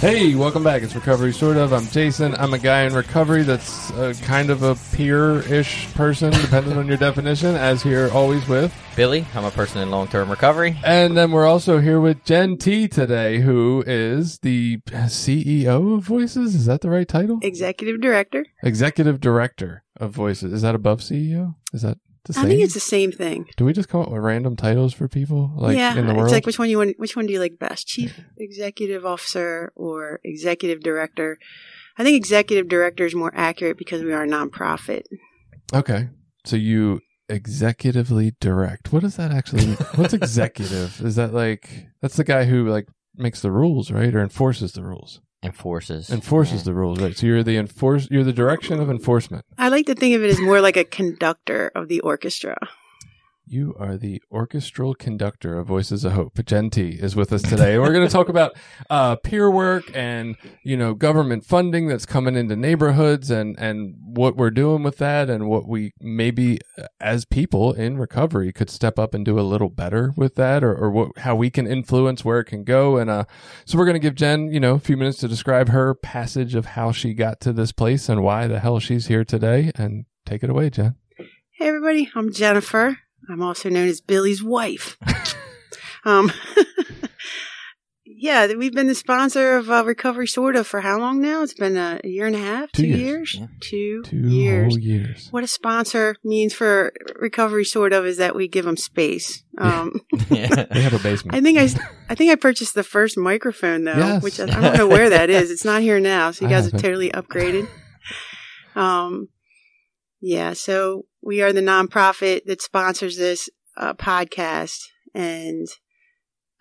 Hey, welcome back. It's Recovery Sort of. I'm Jason. I'm a guy in recovery that's uh, kind of a peer-ish person, depending on your definition, as here always with. Billy, I'm a person in long term recovery. And then we're also here with Jen T today, who is the CEO of Voices. Is that the right title? executive director. Executive Director of Voices. Is that above CEO? Is that the same? I think it's the same thing. Do we just come up with random titles for people like yeah, in the world? it's like which one you want. Which one do you like best, chief executive officer or executive director? I think executive director is more accurate because we are a nonprofit. Okay. So you executively direct. What does that actually mean? What's executive? Is that like that's the guy who like makes the rules, right? Or enforces the rules. Enforces. Enforces the rules, right? So you're the enforce you're the direction of enforcement. I like to think of it as more like a conductor of the orchestra. You are the orchestral conductor of Voices of Hope. Jen T is with us today. We're going to talk about uh, peer work and you know government funding that's coming into neighborhoods and and what we're doing with that and what we maybe uh, as people in recovery could step up and do a little better with that or, or what how we can influence where it can go. And uh, so we're going to give Jen you know a few minutes to describe her passage of how she got to this place and why the hell she's here today. And take it away, Jen. Hey, everybody. I'm Jennifer. I'm also known as Billy's wife. um, yeah, we've been the sponsor of uh, Recovery Sort of for how long now? It's been a year and a half, Two two, years. years, Yeah. two, Two years. years. What a sponsor means for Recovery Sort of is that we give them space. Um, Yeah. They have a basement. I think I, I think I purchased the first microphone though, Yes. which I, I don't know where that is. It's not here now, so you guys have totally upgraded. Um, yeah, so we are the nonprofit that sponsors this uh, podcast, and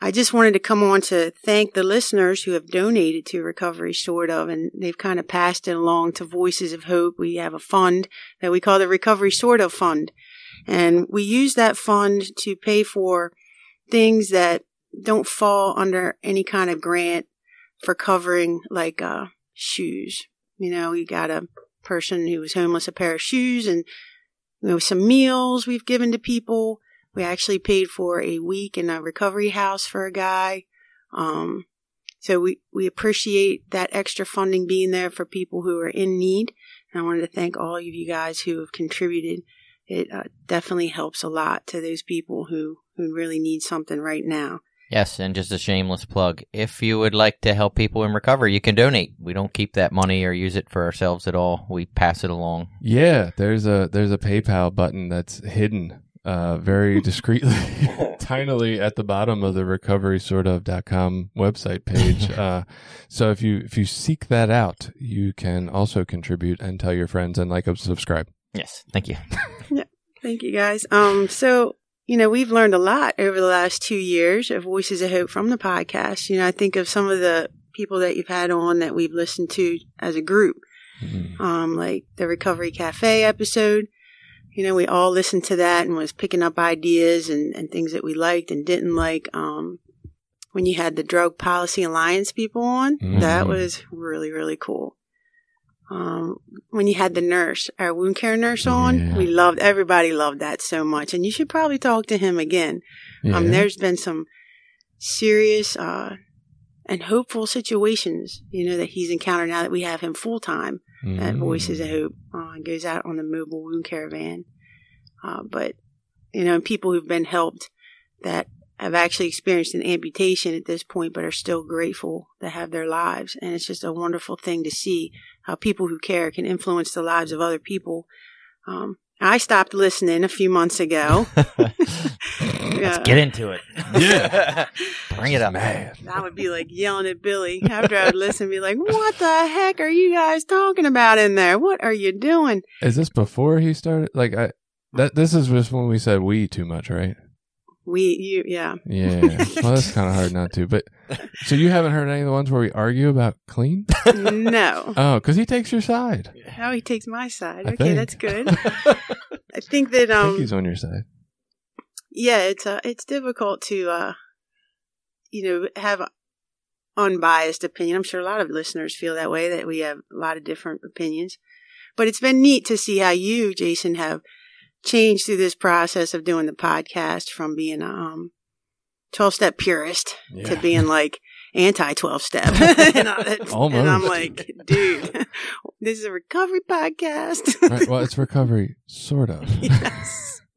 I just wanted to come on to thank the listeners who have donated to Recovery Sort of, and they've kind of passed it along to Voices of Hope. We have a fund that we call the Recovery Sort of Fund, and we use that fund to pay for things that don't fall under any kind of grant for covering like uh shoes. You know, you got a person who was homeless a pair of shoes and you know some meals we've given to people. We actually paid for a week in a recovery house for a guy. Um so we, we appreciate that extra funding being there for people who are in need. And I wanted to thank all of you guys who have contributed. It uh, definitely helps a lot to those people who, who really need something right now. Yes, and just a shameless plug. If you would like to help people in recovery, you can donate. We don't keep that money or use it for ourselves at all. We pass it along. Yeah, there's a there's a PayPal button that's hidden uh, very discreetly, tinily at the bottom of the recovery sort of dot com website page. Uh, so if you if you seek that out, you can also contribute and tell your friends and like and subscribe. Yes, thank you. yeah, Thank you guys. Um, so, you know, we've learned a lot over the last two years of Voices of Hope from the podcast. You know, I think of some of the people that you've had on that we've listened to as a group, Mhm. um, like the Recovery Cafe episode. You know, we all listened to that and was picking up ideas and, and things that we liked and didn't like. Um, when you had the Drug Policy Alliance people on, that Mhm. was really, really cool. Um, when you had the nurse, our wound care nurse on, Yeah. we loved, everybody loved that so much. And you should probably talk to him again. Um, there's been some serious, uh, and hopeful situations, you know, that he's encountered now that we have him full time at Mm. Voices of Hope. Uh, goes out on the mobile wound caravan. Uh, but, you know, and people who've been helped that have actually experienced an amputation at this point, but are still grateful to have their lives. And it's just a wonderful thing to see how people who care can influence the lives of other people. Um, I stopped listening a few months ago. Let's Yeah. get into it. Yeah. Bring it up. Man. I would be like yelling at Billy after I'd listen, be like, "What the heck are you guys talking about in there? What are you doing?" Is this before he started? Like I that this is just when we said we too much, right? We, you, yeah. Yeah. well, that's kind of hard not to. But so you haven't heard any of the ones where we argue about clean? no. Oh, because he takes your side. How he takes my side. I Okay, think. that's good. I think that I um think he's on your side. yeah, it's uh it's difficult to uh you know have unbiased opinion. I'm sure a lot of listeners feel that way that we have a lot of different opinions. But it's been neat to see how you, Jason, have changed through this process of doing the podcast from being a um 12 step purist to being like anti 12 step. and, I- I'm like, dude, this is a recovery podcast. Right. Well, it's recovery, sort of. yes.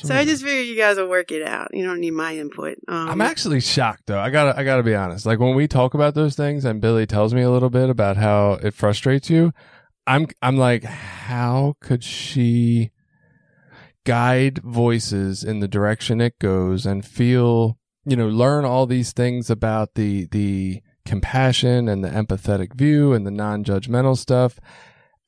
So I just figured you guys will work it out. You don't need my input. Um, I'm actually shocked though. I gotta, I gotta be honest. Like when we talk about those things, and Billy tells me a little bit about how it frustrates you, I'm, I'm like, how could she guide voices in the direction it goes and feel, you know, learn all these things about the the compassion and the empathetic view and the non-judgmental stuff,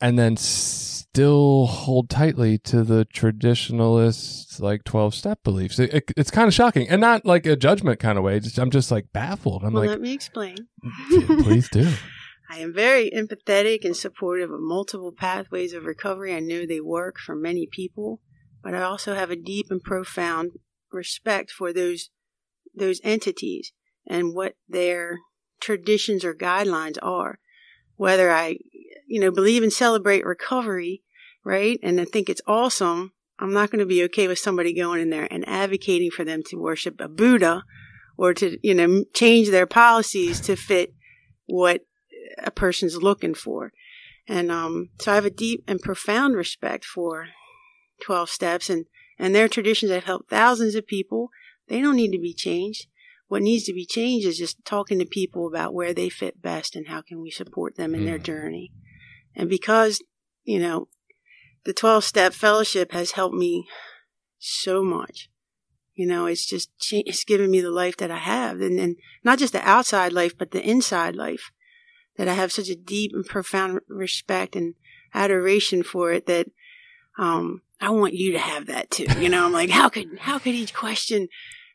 and then still hold tightly to the traditionalist like 12 step beliefs it, it- it's kind of shocking and not like a judgment kind of way just, i'm just like baffled i'm well, like let me explain. Mm, please do I am very empathetic and supportive of multiple pathways of recovery. I know they work for many people, but I also have a deep and profound respect for those those entities and what their traditions or guidelines are. Whether I, you know, believe and celebrate recovery, right? And I think it's awesome. I'm not going to be okay with somebody going in there and advocating for them to worship a Buddha or to, you know, change their policies to fit what a person's looking for. And um, so I have a deep and profound respect for 12 steps and, and their traditions have helped thousands of people. They don't need to be changed. What needs to be changed is just talking to people about where they fit best and how can we support them in their Mm. journey. And because, you know, the 12 step fellowship has helped me so much. You know, it's just, it's given me the life that I have and, and not just the outside life, but the inside life that I have such a deep and profound respect and adoration for it that um, I want you to have that too. You know, I'm like, how could how could each question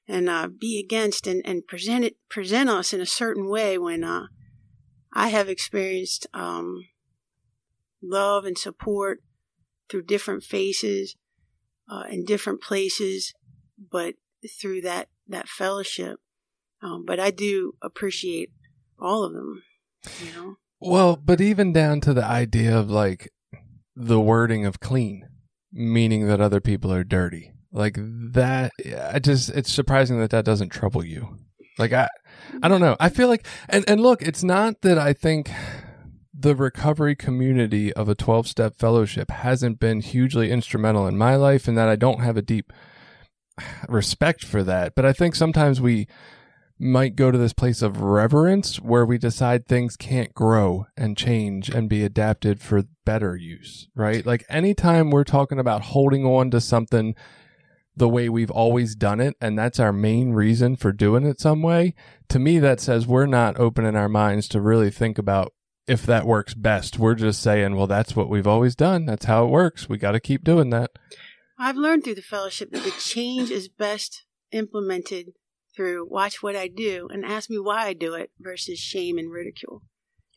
and uh, be against and, and present it present us in a certain way when uh, I have experienced um, love and support through different faces uh, in different places, but through that that fellowship. Um, but I do appreciate all of them. You know. well but even down to the idea of like the wording of clean meaning that other people are dirty. Like that i just it's surprising that that doesn't trouble you. Like i i don't know. I feel like and and look it's not that i think the recovery community of a 12 step fellowship hasn't been hugely instrumental in my life and that I don't have a deep respect for that. But I think sometimes we might go to this place of reverence where we decide things can't grow and change and be adapted for better use, right? Like anytime we're talking about holding on to something the way we've always done it and that's our main reason for doing it some way, to me that says we're not opening our minds to really think about if that works best. We're just saying, well, that's what we've always done. That's how it works. We got to keep doing that. I've learned through the fellowship that the change is best implemented through watch what I do and ask me why I do it versus shame and ridicule.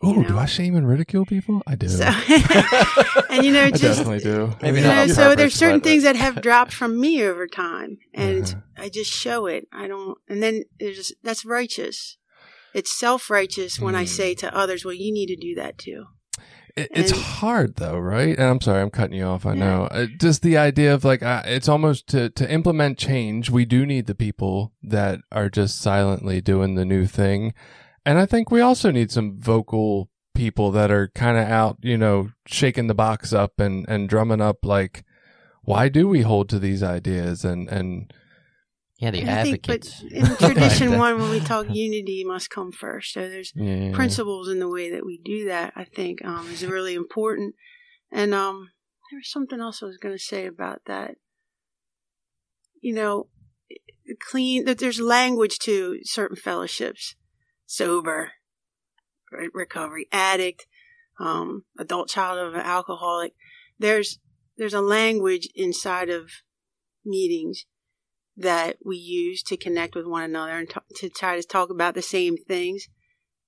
Oh, You do? I shame and ridicule people? I do. So, and you know, I definitely do. Maybe you not know, so purpose, there's certain things that have dropped from me over time, and Uh-huh. I just show it. I don't, and then there's that's righteous. It's self righteous when I Mm. say to others, "Well, you need to do that too." It, it's hard though, right? And I'm sorry, I'm cutting you off. I know. Uh, just the idea of like, uh, it's almost to to implement change. We do need the people that are just silently doing the new thing, and I think we also need some vocal people that are kind of out, you know, shaking the box up and and drumming up like, why do we hold to these ideas and and Yeah, the I think, but in tradition one, when we talk unity, must come first. So there's yeah. principles in the way that we do that. I think um, is really important. And um, there was something else I was going to say about that. You know, clean. That there's language to certain fellowships: sober, recovery, addict, um, adult child of an alcoholic. There's there's a language inside of meetings that we use to connect with one another and t- to try to talk about the same things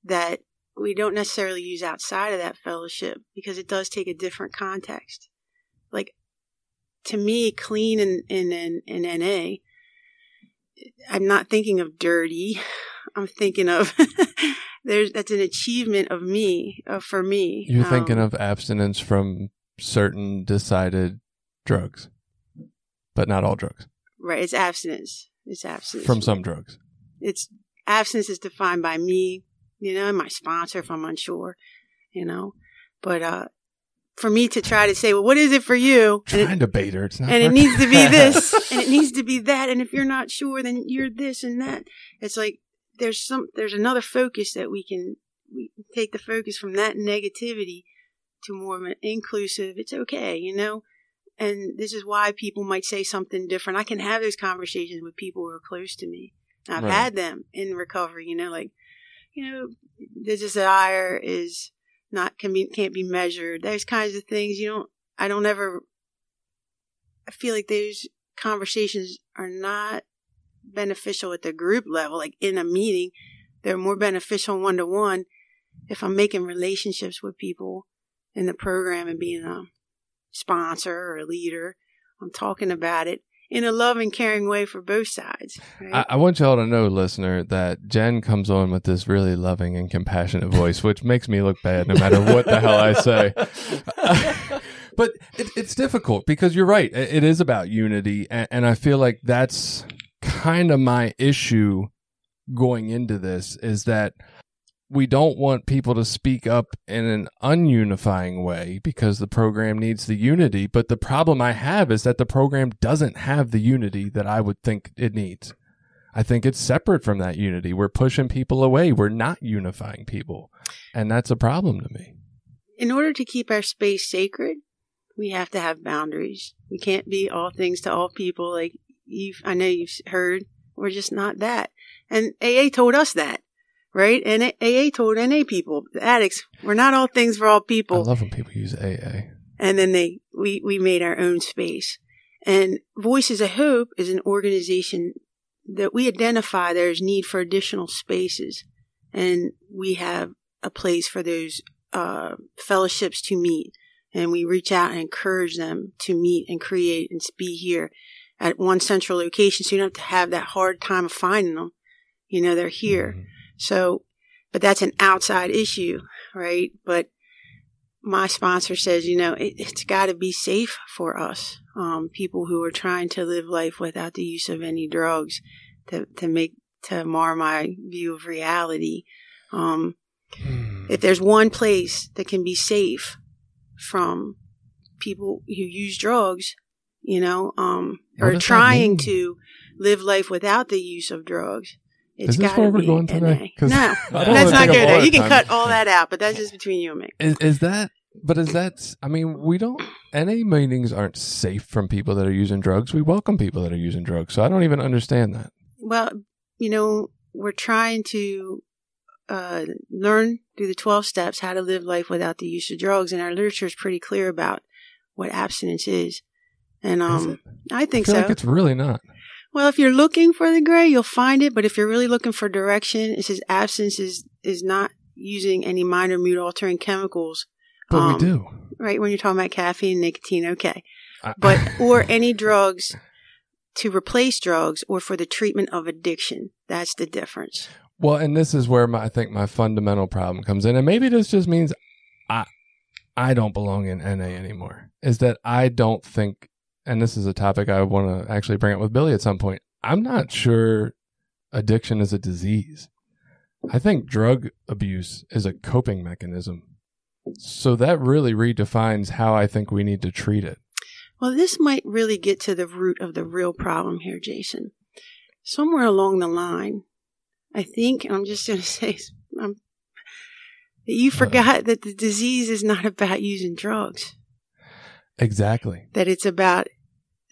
that we don't necessarily use outside of that fellowship because it does take a different context. Like to me, clean in in in, in NA, I'm not thinking of dirty. I'm thinking of there's that's an achievement of me, uh, for me. You're thinking Um, of abstinence from certain decided drugs, but not all drugs. Right. It's abstinence. It's abstinence From some drugs. it's abstinence is defined by me, you know, and my sponsor if I'm unsure, you know. But uh for me to try to say, well, what is it for you? And it, Trying to bait her. It's not. and it needs to be this and it needs to be that. And if you're not sure, then you're this and that. It's like there's some there's another focus that we can we take the focus from that negativity to more of an inclusive, it's okay, you know? And this is why people might say something different. I can have those conversations with people who are close to me. I've Right. had them in recovery, you know, like, you know, the desire is not can be can't be measured. Those kinds of things. You don't. I don't ever. I feel like those conversations are not beneficial at the group level, like in a meeting. They're more beneficial one to one if I'm making relationships with people in the program and being a sponsor or a leader. I'm talking about it in a loving, caring way for both sides. Right? I, I want y'all to know, listener, that Jen comes on with this really loving and compassionate voice, which makes me look bad no matter what the hell I say. but it, it's difficult because you're right. It, it is about unity. And, and I feel like that's kind of my issue going into this is that we don't want people to speak up in an ununifying way because the program needs the unity. But the problem I have is that the program doesn't have the unity that I would think it needs. I think it's separate from that unity. We're pushing people away. We're not unifying people. And that's a problem to me. in order to keep our space sacred, we have to have boundaries. We can't be all things to all people. Like you've, I know you've heard, we're just not that. And AA told us that, right? And AA told NA people, the addicts, we're not all things for all people. I love when people use AA. and then they, we, we made our own space. And Voices of Hope is an organization that we identify there's need for additional spaces. And we have a place for those uh, fellowships to meet. And we reach out and encourage them to meet and create and be here at one central location. So you don't have to have that hard time of finding them. You know, they're here. Mhm. So, but that's an outside issue, right? But my sponsor says, you know, it, it's got to be safe for us, um, people who are trying to live life without the use of any drugs to, to make, to mar my view of reality. Um, if there's one place that can be safe from people who use drugs, you know, um, or trying to live life without the use of drugs, it's Is this where we're going today? No, I wanna not take go up all there. our You can cut all that out, but that's just between you and me. Is, is that, but is that, I mean, we don't, NA meetings aren't safe from people that are using drugs. We welcome people that are using drugs. So I don't even understand that. Well, you know, we're trying to uh, learn through the 12 steps how to live life without the use of drugs, and our literature is pretty clear about what abstinence is. And um? I I think feel so. like it's really not. Well, if you're looking for the gray, you'll find it. But if you're really looking for direction, it says abstinence is, is not using any minor mood altering chemicals. But Um, we do. Right when you're talking about caffeine, and nicotine, okay. I- But or any drugs to replace drugs or for the treatment of addiction. That's the difference. Well, and this is where my, I think my fundamental problem comes in, and maybe this just means I I don't belong in NA anymore. Is that I don't think, and this is a topic I want to actually bring up with Billy at some point. I'm not sure addiction is a disease. I think drug abuse is a coping mechanism. So that really redefines how I think we need to treat it. Well, this might really get to the root of the real problem here, Jason. Somewhere along the line, I think, and I'm just going to say, um, that you forgot that the disease is not about using drugs, Exactly. that it's about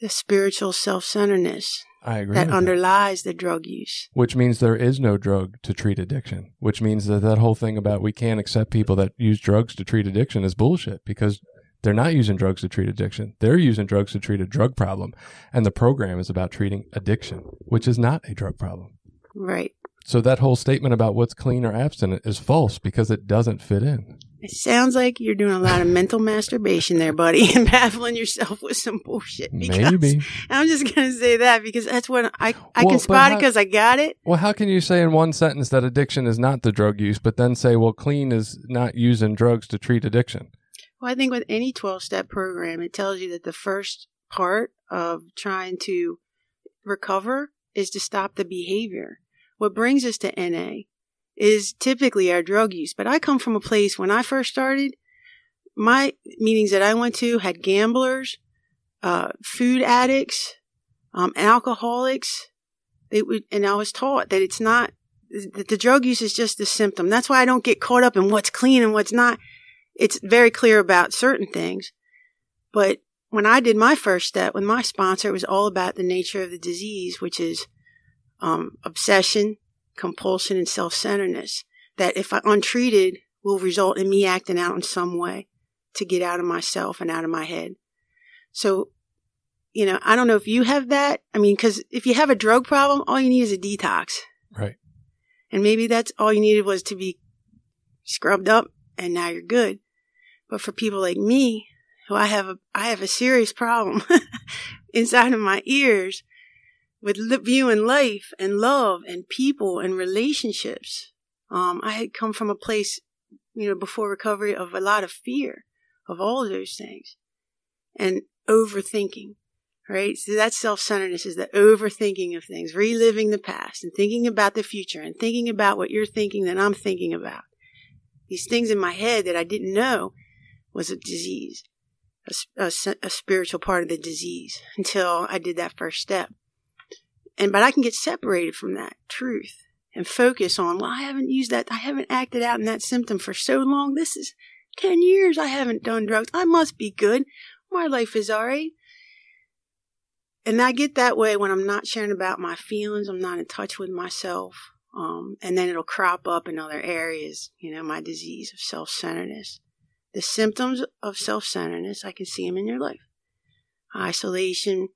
the spiritual self centeredness I agree. that with that. underlies the drug use. Which means there is no drug to treat addiction. Which means that that whole thing about we can't accept people that use drugs to treat addiction is bullshit because They're not using drugs to treat addiction. They're using drugs to treat a drug problem. And the program is about treating addiction, which is not a drug problem. Right. So that whole statement about what's clean or abstinent is false because it doesn't fit in. It sounds like you're doing a lot of mental masturbation there, buddy, and baffling yourself with some bullshit. Maybe. I'm just gonna say that because that's what I I Well, can spot it because I got it. Well, how can you say in one sentence that addiction is not the drug use, but then say, well, clean is not using drugs to treat addiction? Well, I think with any 12 step program, it tells you that the first part of trying to recover is to stop the behavior. What brings us to NA is typically our drug use. But I come from a place when I first started, my meetings that I went to had gamblers, uh, food addicts, um, alcoholics. They would, and I was taught that it's not, that the drug use is just a symptom. That's why I don't get caught up in what's clean and what's not it's very clear about certain things. But when I did my first step with my sponsor, it was all about the nature of the disease, which is um, obsession, compulsion, and self centeredness. That if I untreated will result in me acting out in some way to get out of myself and out of my head. So, you know, I don't know if you have that. I mean, because if you have a drug problem, all you need is a detox. Right. And maybe that's all you needed was to be scrubbed up and now you're good. But for people like me, who I have a, I have a serious problem inside of my ears with viewing life and love and people and relationships. Um, I had come from a place, you know, before recovery of a lot of fear of all of those things and overthinking, right? So that self-centeredness is the overthinking of things, reliving the past and thinking about the future and thinking about what you're thinking that I'm thinking about. These things in my head that I didn't know was a disease, a spiritual part of the disease until I did that first step. And, but I can get separated from that truth and focus on, well, I haven't used that. I haven't acted out in that symptom for so long. This is 10 years I haven't done drugs. I must be good. My life is all right. And I get that way when I'm not sharing about my feelings. I'm not in touch with myself. Um, and then it'll crop up in other areas, you know, my disease of self centeredness. The symptoms of self centeredness, I can see them in your life isolation,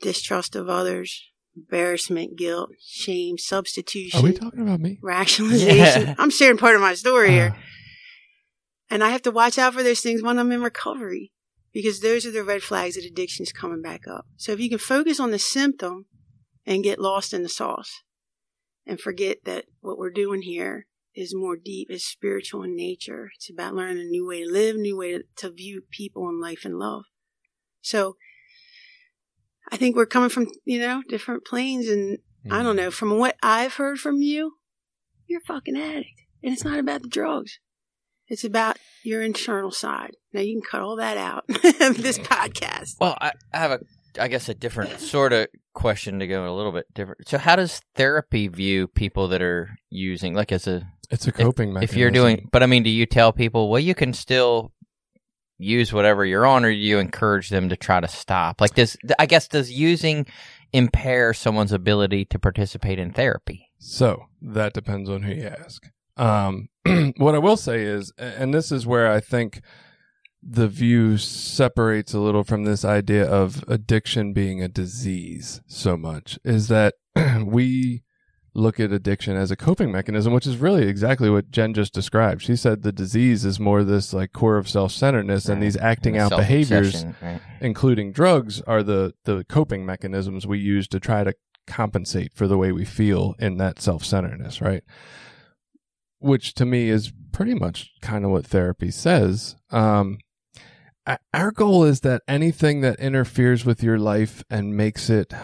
distrust of others, embarrassment, guilt, shame, substitution, Are we talking about me? rationalization. Yeah. I'm sharing part of my story here. Uh, And I have to watch out for those things when I'm in recovery because those are the red flags that addiction is coming back up. So if you can focus on the symptom and get lost in the sauce and forget that what we're doing here is more deep, is spiritual in nature. It's about learning a new way to live, a new way to, to view people and life and love. So I think we're coming from, you know, different planes and I don't mm. know, from what I've heard from you, you're a fucking addict. And it's not about the drugs. It's about your internal side. Now you can cut all that out of this mm. podcast. Well, I, I have a, I guess, a different sort of question to go a little bit different. So, how does therapy view people that are using, like, as a, It's a coping mechanism. if you're doing, but I mean, do you tell people, well, you can still use whatever you're on, or do you encourage them to try to stop? Like, does, I guess, does using impair someone's ability to participate in therapy? So that depends on who you ask. Um, what I will say is, and this is where I think the view separates a little from this idea of addiction being a disease so much, is that we look at addiction as a coping mechanism, which is really exactly what Jen just described. She said the disease is more this like core of self-centeredness and these acting out behaviors right? including drugs, are the the coping mechanisms we use to try to compensate for the way we feel in that self centeredness, right? Which to me is pretty much kind of what therapy says. Um, our goal is that anything that interferes with your life and makes it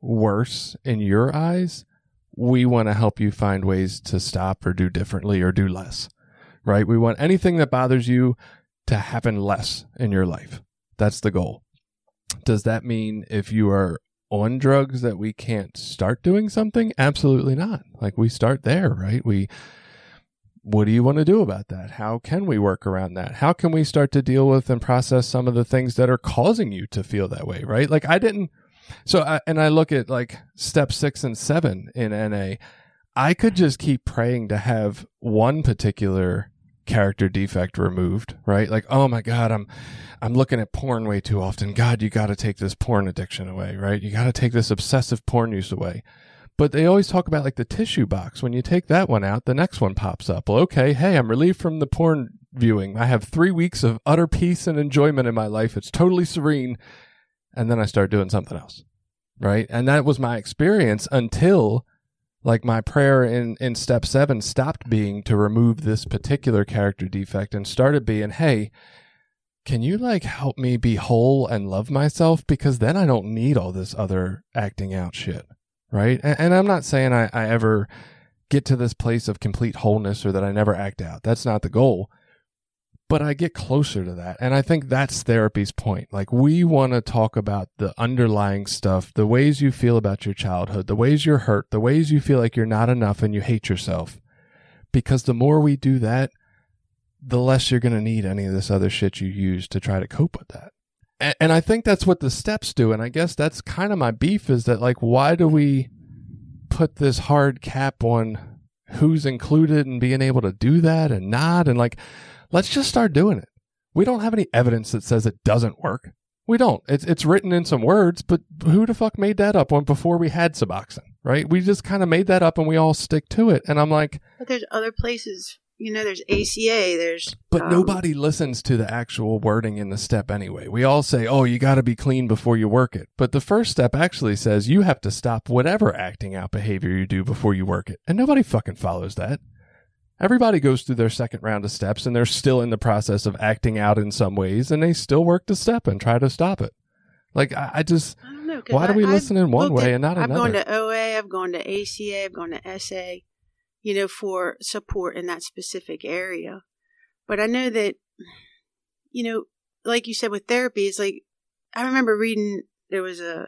worse in your eyes, we want to help you find ways to stop or do differently or do less, right? We want anything that bothers you to happen less in your life. That's the goal. Does that mean if you are on drugs that we can't start doing something? Absolutely not. Like we start there, right? We what do you want to do about that? How can we work around that? How can we start to deal with and process some of the things that are causing you to feel that way, right? Like I didn't so I, and I look at like step 6 and 7 in NA. I could just keep praying to have one particular character defect removed, right? Like, oh my God, I'm, I'm looking at porn way too often. God, you got to take this porn addiction away, right? You got to take this obsessive porn use away. But they always talk about like the tissue box. When you take that one out, the next one pops up. Well, okay, hey, I'm relieved from the porn viewing. I have three weeks of utter peace and enjoyment in my life. It's totally serene. And then I start doing something else, right? And that was my experience until like my prayer in, in step seven stopped being to remove this particular character defect and started being, hey, can you like help me be whole and love myself? Because then I don't need all this other acting out shit. Right. And, and I'm not saying I, I ever get to this place of complete wholeness or that I never act out. That's not the goal. But I get closer to that. And I think that's therapy's point. Like, we want to talk about the underlying stuff, the ways you feel about your childhood, the ways you're hurt, the ways you feel like you're not enough and you hate yourself. Because the more we do that, the less you're going to need any of this other shit you use to try to cope with that. And, and I think that's what the steps do. And I guess that's kind of my beef is that, like, why do we put this hard cap on who's included and being able to do that and not? And, like, let's just start doing it. We don't have any evidence that says it doesn't work. We don't. It's it's written in some words, but who the fuck made that up when before we had Suboxone, right? We just kind of made that up and we all stick to it. And I'm like, But there's other places. You know, there's ACA. There's But um, nobody listens to the actual wording in the step anyway. We all say, oh, you got to be clean before you work it. But the first step actually says you have to stop whatever acting out behavior you do before you work it. And nobody fucking follows that. Everybody goes through their second round of steps and they're still in the process of acting out in some ways and they still work the step and try to stop it. Like, I, I just, I don't know. Why do we I've listen in one way at- and not another? I've gone to OA. I've gone to ACA. I've gone to SA. You know, for support in that specific area. But I know that, you know, like you said with therapy, it's like I remember reading there was a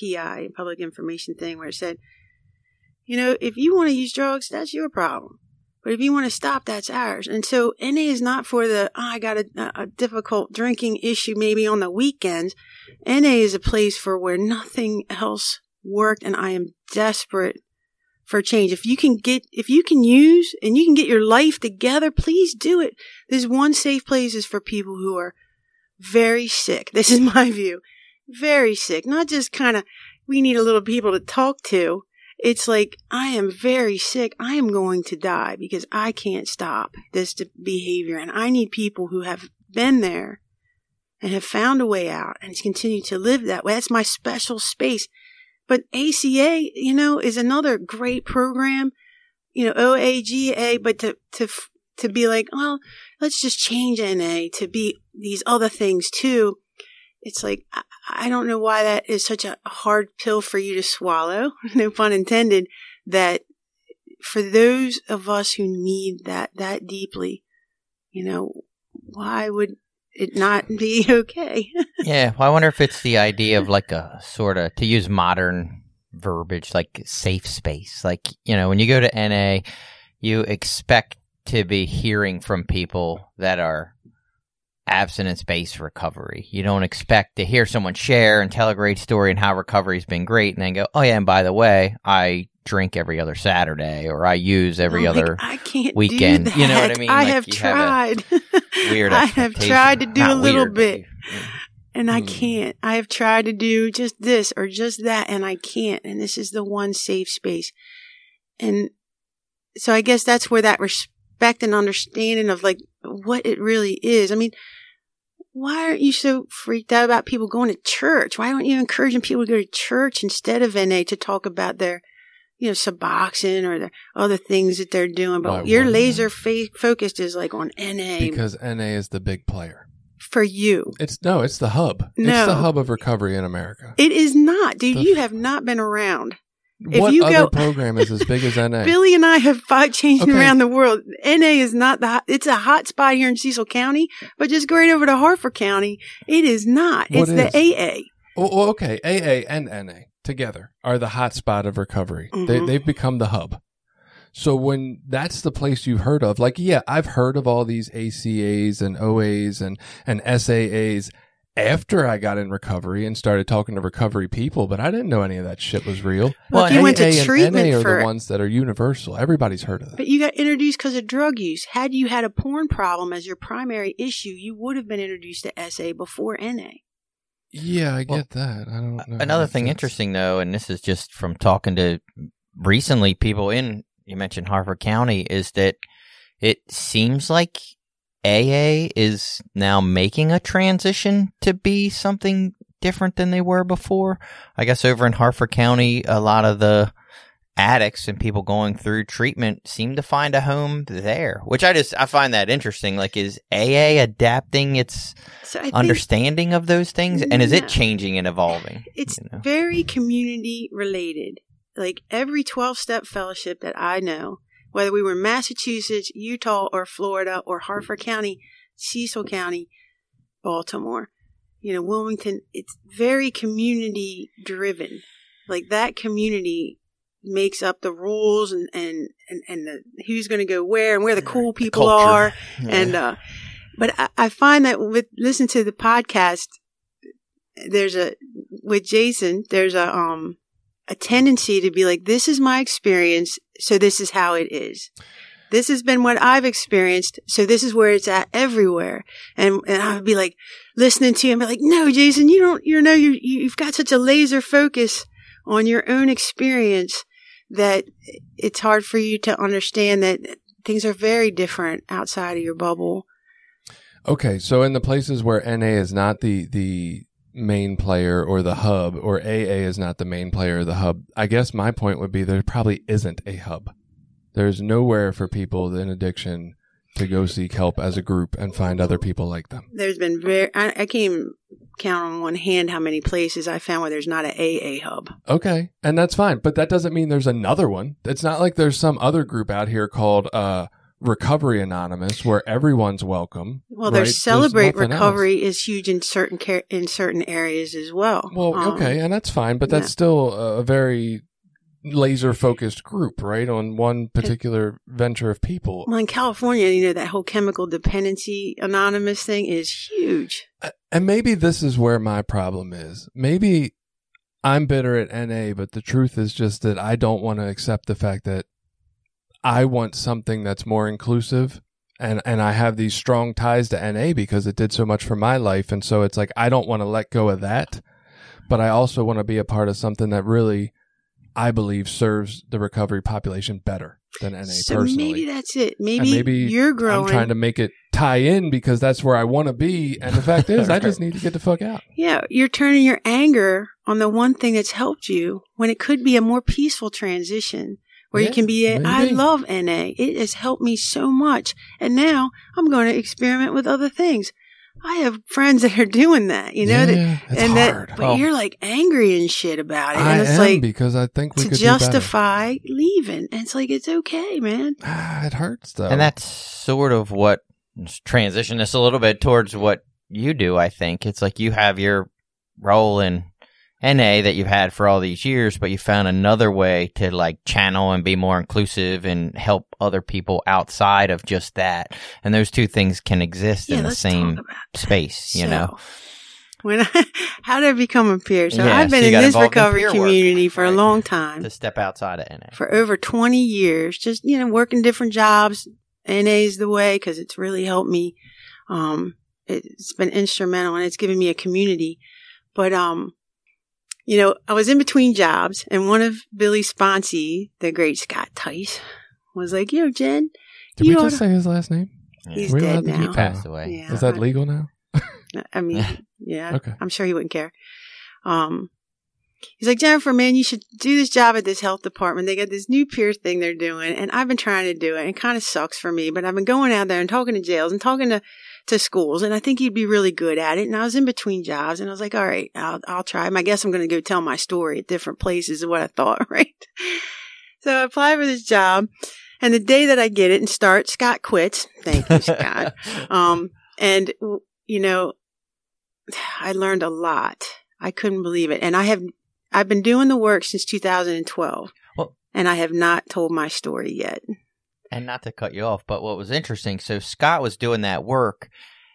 PI public information thing where it said, you know, if you want to use drugs, that's your problem. But if you want to stop, that's ours. And so NA is not for the, oh, I got a, a difficult drinking issue maybe on the weekends. NA is a place for where nothing else worked and I am desperate for change. If you can get, if you can use and you can get your life together, please do it. This one safe place is for people who are very sick. This is my view. Very sick. Not just kind of, we need a little people to talk to. It's like, I am very sick. I am going to die because I can't stop this behavior. And I need people who have been there and have found a way out and continue to live that way. That's my special space. But ACA, you know, is another great program, you know, OAGA, but to, to, to be like, well, let's just change NA to be these other things too. It's like, I, don't know why that is such a hard pill for you to swallow. no pun intended. That for those of us who need that that deeply, you know, why would it not be okay? Yeah, well, I wonder if it's the idea of like a sort of to use modern verbiage, like safe space. Like you know, when you go to NA, you expect to be hearing from people that are abstinence based recovery. You don't expect to hear someone share and tell a great story and how recovery's been great, and then go, "Oh yeah, and by the way, I drink every other Saturday, or I use every I'm like, other." Can't weekend. You know what I mean? I Like, have you have tried. Weird. I have tried to do Not a little weird, bit. you- and I Hmm. can't. I have tried to do just this or just that, and I can't. And this is the one safe space. And so I guess that's where that respect and understanding of like what it really is. I mean, why aren't you so freaked out about people going to church? Why aren't you encouraging people to go to church instead of NA to talk about their, you know, Suboxone or the other things that they're doing? But your laser fa- focused is like on NA because NA is the big player. for you. It's no, it's the hub. It's the hub of recovery in America. It is not, dude. The you have not been around. If what you other go- program is as big as NA? Billy and I have fight changing Okay. around the world. NA is not the. It's a hot spot here in Cecil County, but just go right over to Harford County. It is not. What it's the? AA. Oh, oh, okay, AA and NA together are the hot spot of recovery. They Mhm. they've become the hub. So when that's the place you've heard of, like yeah, I've heard of all these ACAs and OAs and and SAAs. After I got in recovery and started talking to recovery people, but I didn't know any of that shit was real. Well, if you went to AA and NA are for- the ones that are universal. Everybody's heard of that. But you got introduced because of drug use. Had you had a porn problem as your primary issue, you would have been introduced to SA before NA. Yeah, I get Well, that. I don't know. Another thing fits. interesting though, and this is just from talking to recently people in you mentioned Harford County, is that it seems like AA is now making a transition to be something different than they were before. I guess over in Harford County, a lot of the addicts and people going through treatment seem to find a home there, which I just I find that interesting. Like, is AA adapting its So understanding of those things, and is it changing and evolving? it's you know? very community related. Like every 12 step fellowship that I know, whether we were in Massachusetts, Utah, or Florida, or Harford County, Cecil County, Baltimore, you know, Wilmington, it's very community driven. Like that community makes up the rules and, and, and, and the, who's going to go where and where the cool people culture. are. And, uh, but I, I find that with listen to the podcast, there's a, with Jason, there's a, um, a tendency to be like, this is my experience. So this is how it is. This has been what I've experienced. So this is where it's at everywhere. And, and I would be like listening to him, be like, no, Jason, you don't, you know, you, you've got such a laser focus on your own experience that it's hard for you to understand that things are very different outside of your bubble. Okay, so in the places where NA is not the the main player or the hub, or AA is not the main player or the hub, I guess my point would be there probably isn't a hub. There's nowhere for people in addiction to go seek help as a group and find other people like them. There's been very, I, I can't even count on one hand how many places I found where there's not an AA hub. Okay, and that's fine, but that doesn't mean there's another one. It's not like there's some other group out here called uh, Recovery Anonymous where everyone's welcome. Well, right? there's celebrate nothing else. recovery is huge in certain care, in certain areas as well. Well, Um, okay, and that's fine, but that's yeah. still a very laser focused group, right? On one particular venture of people. Well, in California, you know that whole chemical dependency anonymous thing is huge. And maybe this is where my problem is. Maybe I'm bitter at NA, but the truth is just that I don't want to accept the fact that I want something that's more inclusive. And, and I have these strong ties to NA because it did so much for my life. And so it's like, I don't want to let go of that, but I also want to be a part of something that really, I believe, serves the recovery population better than NA so personally. maybe that's it. And Maybe, maybe you're growing. I'm trying to make it tie in because that's where I want to be. And the fact is, I just need to get the fuck out. Yeah, you're turning your anger on the one thing that's helped you when it could be a more peaceful transition where Yeah, you can be, a, I maybe. love NA. It has helped me so much. And now I'm going to experiment with other things. I have friends that are doing that, you know, that, Yeah, it's and hard. that, but Well- you're like angry and shit about it. I and it's am like because I think we to could do justify leaving. And it's like, it's okay, man. Ah, it hurts though. And that's sort of what transition this a little bit towards what you do. I think it's like you have your role in NA that you've had for all these years, but you found another way to like channel and be more inclusive and help other people outside of just that. And those two things can exist Yeah, in the same space, you So, know. When I, how did I become a peer? So Yeah, I've been so in this involved in recovery work, community for a long time. To step outside of NA. for over 20 years, just, you know, working different jobs. NA is the way because it's really helped me. Um, it's been instrumental and it's given me a community. But, um, you know, I was in between jobs and one of Billy Sponsee, the great Scott Tice, was like, yo, Jen, Did you we oughta- just say his last name? he's we dead now. keep Passed away. Yeah. Is that legal now? I mean, yeah, Okay. I'm sure he wouldn't care. Um, he's like, Jennifer, man, you should do this job at this health department. They got this new peer thing they're doing, and I've been trying to do it. And It kind of sucks for me, but I've been going out there and talking to jails and talking to, to schools, and I think you'd be really good at it. And I was in between jobs, and I was like, all right, I'll, I'll try. I guess I'm going to go tell my story at different places is what I thought, right? So I applied for this job, and the day that I get it and start, Scott quits. Thank you, Scott. Um, and you know, I learned a lot. I couldn't believe it. And I have, I've been doing the work since 2012 Well- and I have not told my story yet. And not to cut you off, but what was interesting, so Scott was doing that work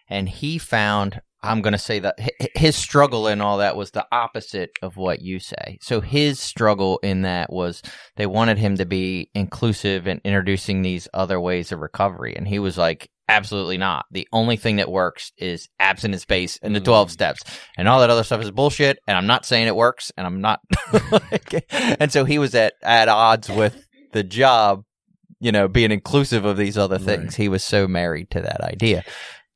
and he found I'm going to say that his struggle in all that was the opposite of what you say. So his struggle in that was they wanted him to be inclusive and introducing these other ways of recovery. And he was like, absolutely not. The only thing that works is abstinence base and the mm. 12 steps and all that other stuff is bullshit. And I'm not saying it works and I'm not. and so he was at, at odds with the job, you know, being inclusive of these other things. Right. He was so married to that idea.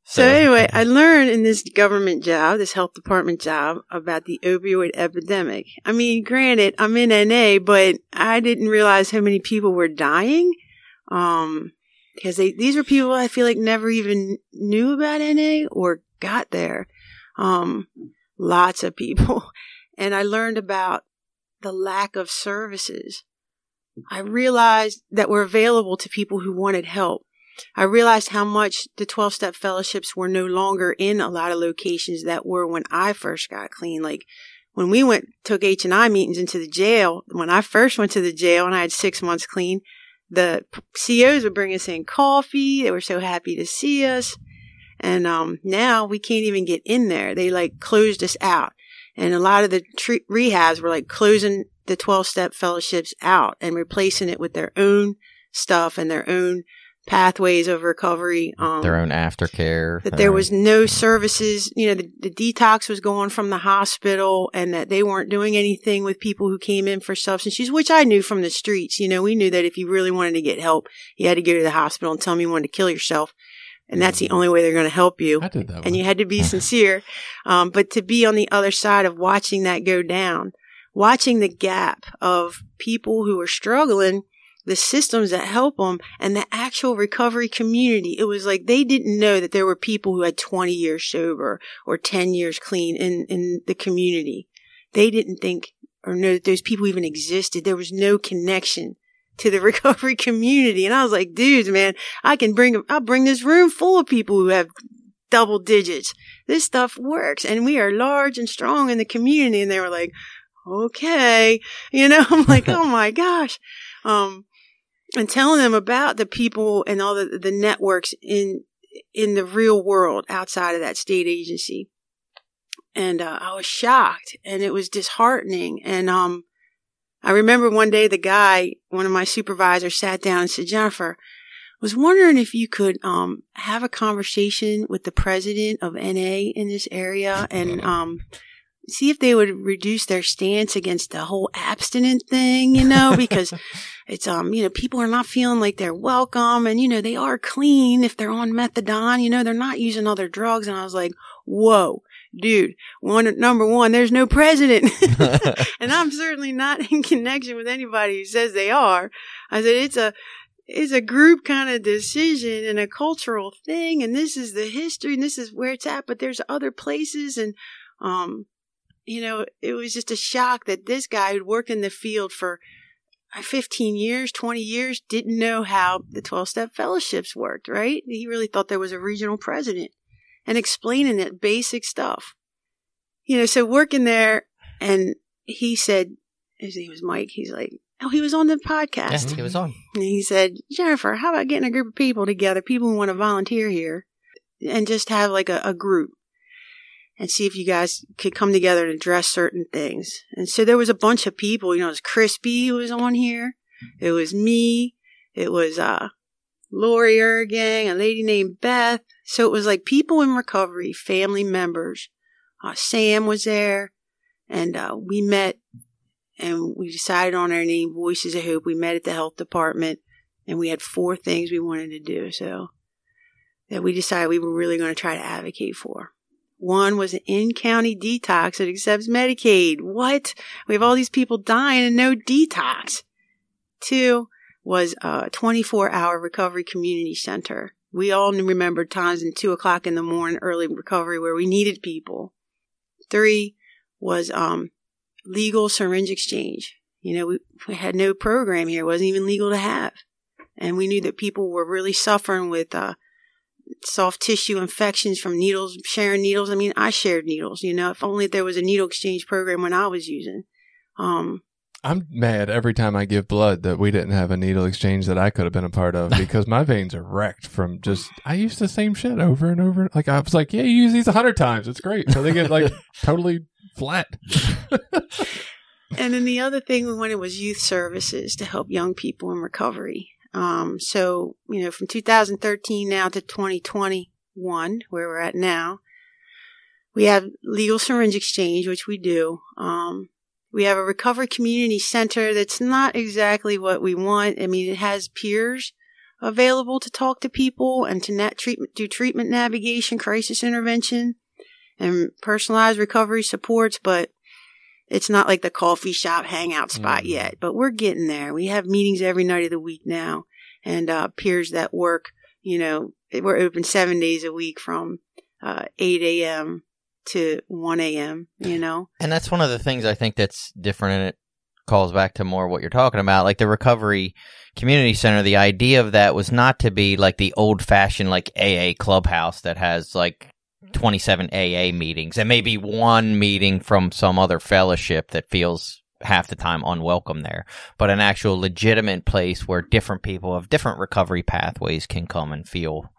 So anyway, I learned in this government job, this health department job, about the opioid epidemic. I mean, granted, I'm in NA, but I didn't realize how many people were dying. Um, because they, these were people I feel like never even knew about NA or got there. Um, lots of people. And I learned about the lack of services. I realized that were available to people who wanted help. I realized how much the 12 step fellowships were no longer in a lot of locations that were when I first got clean. Like when we went, took H and I meetings into the jail, when I first went to the jail and I had six months clean, the COs would bring us in coffee. They were so happy to see us. And, um, now we can't even get in there. They like closed us out. And a lot of the tre- rehabs were like closing the 12 step fellowships out and replacing it with their own stuff and their own pathways of recovery. Um, their own aftercare. that there was no services, you know, the, the detox was going from the hospital and that they weren't doing anything with people who came in for substance use, which I knew from the streets. You know, we knew that if you really wanted to get help, you had to go to the hospital and tell them you wanted to kill yourself. And that's the only way they're going to help you I did that. and one. you had to be sincere. Um, but to be on the other side of watching that go down, watching the gap of people who are struggling, the systems that help them, and the actual recovery community, it was like they didn't know that there were people who had 20 years sober or 10 years clean in, in the community. They didn't think or know that those people even existed. There was no connection to the recovery community. And I was like, dudes, man, I can bring, I'll bring this room full of people who have double digits. This stuff works and we are large and strong in the community. And they were like, okay, you know, I'm like, oh my gosh. Um, and telling them about the people and all the, the networks in, in the real world outside of that state agency. And, uh, I was shocked and it was disheartening. And, um, I remember one day the guy, one of my supervisors sat down and said, Jennifer, was wondering if you could um, have a conversation with the president of NA in this area and um, see if they would reduce their stance against the whole abstinent thing, you know, because it's um, you know, people are not feeling like they're welcome and you know, they are clean if they're on methadone, you know, they're not using other drugs and I was like, "Whoa, dude, one number one, there's no president." and I'm certainly not in connection with anybody who says they are. I said it's a it's a group kind of decision and a cultural thing, and this is the history, and this is where it's at. But there's other places, and um, you know, it was just a shock that this guy who'd worked in the field for uh, 15 years, 20 years, didn't know how the 12 step fellowships worked. Right? He really thought there was a regional president, and explaining that basic stuff. You know, so working there, and he said, his name was Mike. He's like, oh, he was on the podcast. Yes, he was on. And he said, Jennifer, how about getting a group of people together, people who want to volunteer here, and just have like a, a group and see if you guys could come together and address certain things. And so there was a bunch of people, you know, it was Crispy who was on here. It was me. It was, uh, Lori Ergang, a lady named Beth. So it was like people in recovery, family members. Uh, Sam was there and, uh, we met and we decided on our name, Voices of Hope. We met at the health department and we had four things we wanted to do. So that we decided we were really going to try to advocate for. One was an in-county detox that accepts Medicaid. What? We have all these people dying and no detox. Two was a 24 hour recovery community center. We all remember times in two o'clock in the morning, early recovery where we needed people. Three was, um, legal syringe exchange. You know, we, we had no program here. It wasn't even legal to have. And we knew that people were really suffering with, uh, soft tissue infections from needles, sharing needles. I mean, I shared needles, you know, if only there was a needle exchange program when I was using. Um, I'm mad every time I give blood that we didn't have a needle exchange that I could have been a part of because my veins are wrecked from just I use the same shit over and over. Like I was like, yeah, you use these a hundred times. It's great. So they get like totally flat. And then the other thing we wanted was youth services to help young people in recovery. Um, so, you know, from 2013 now to 2021, where we're at now, we have legal syringe exchange, which we do. Um, we have a recovery community center that's not exactly what we want. I mean, it has peers available to talk to people and to net treatment, do treatment navigation, crisis intervention, and personalized recovery supports, but it's not like the coffee shop hangout spot Mm. yet, but we're getting there. We have meetings every night of the week now and, uh, peers that work, you know, we're open seven days a week from, uh, 8 a.m. to 1 a.m., you know? And that's one of the things I think that's different and it calls back to more what you're talking about. Like the recovery community center, the idea of that was not to be like the old fashioned like AA clubhouse that has like 27 AA meetings and maybe one meeting from some other fellowship that feels half the time unwelcome there, but an actual legitimate place where different people of different recovery pathways can come and feel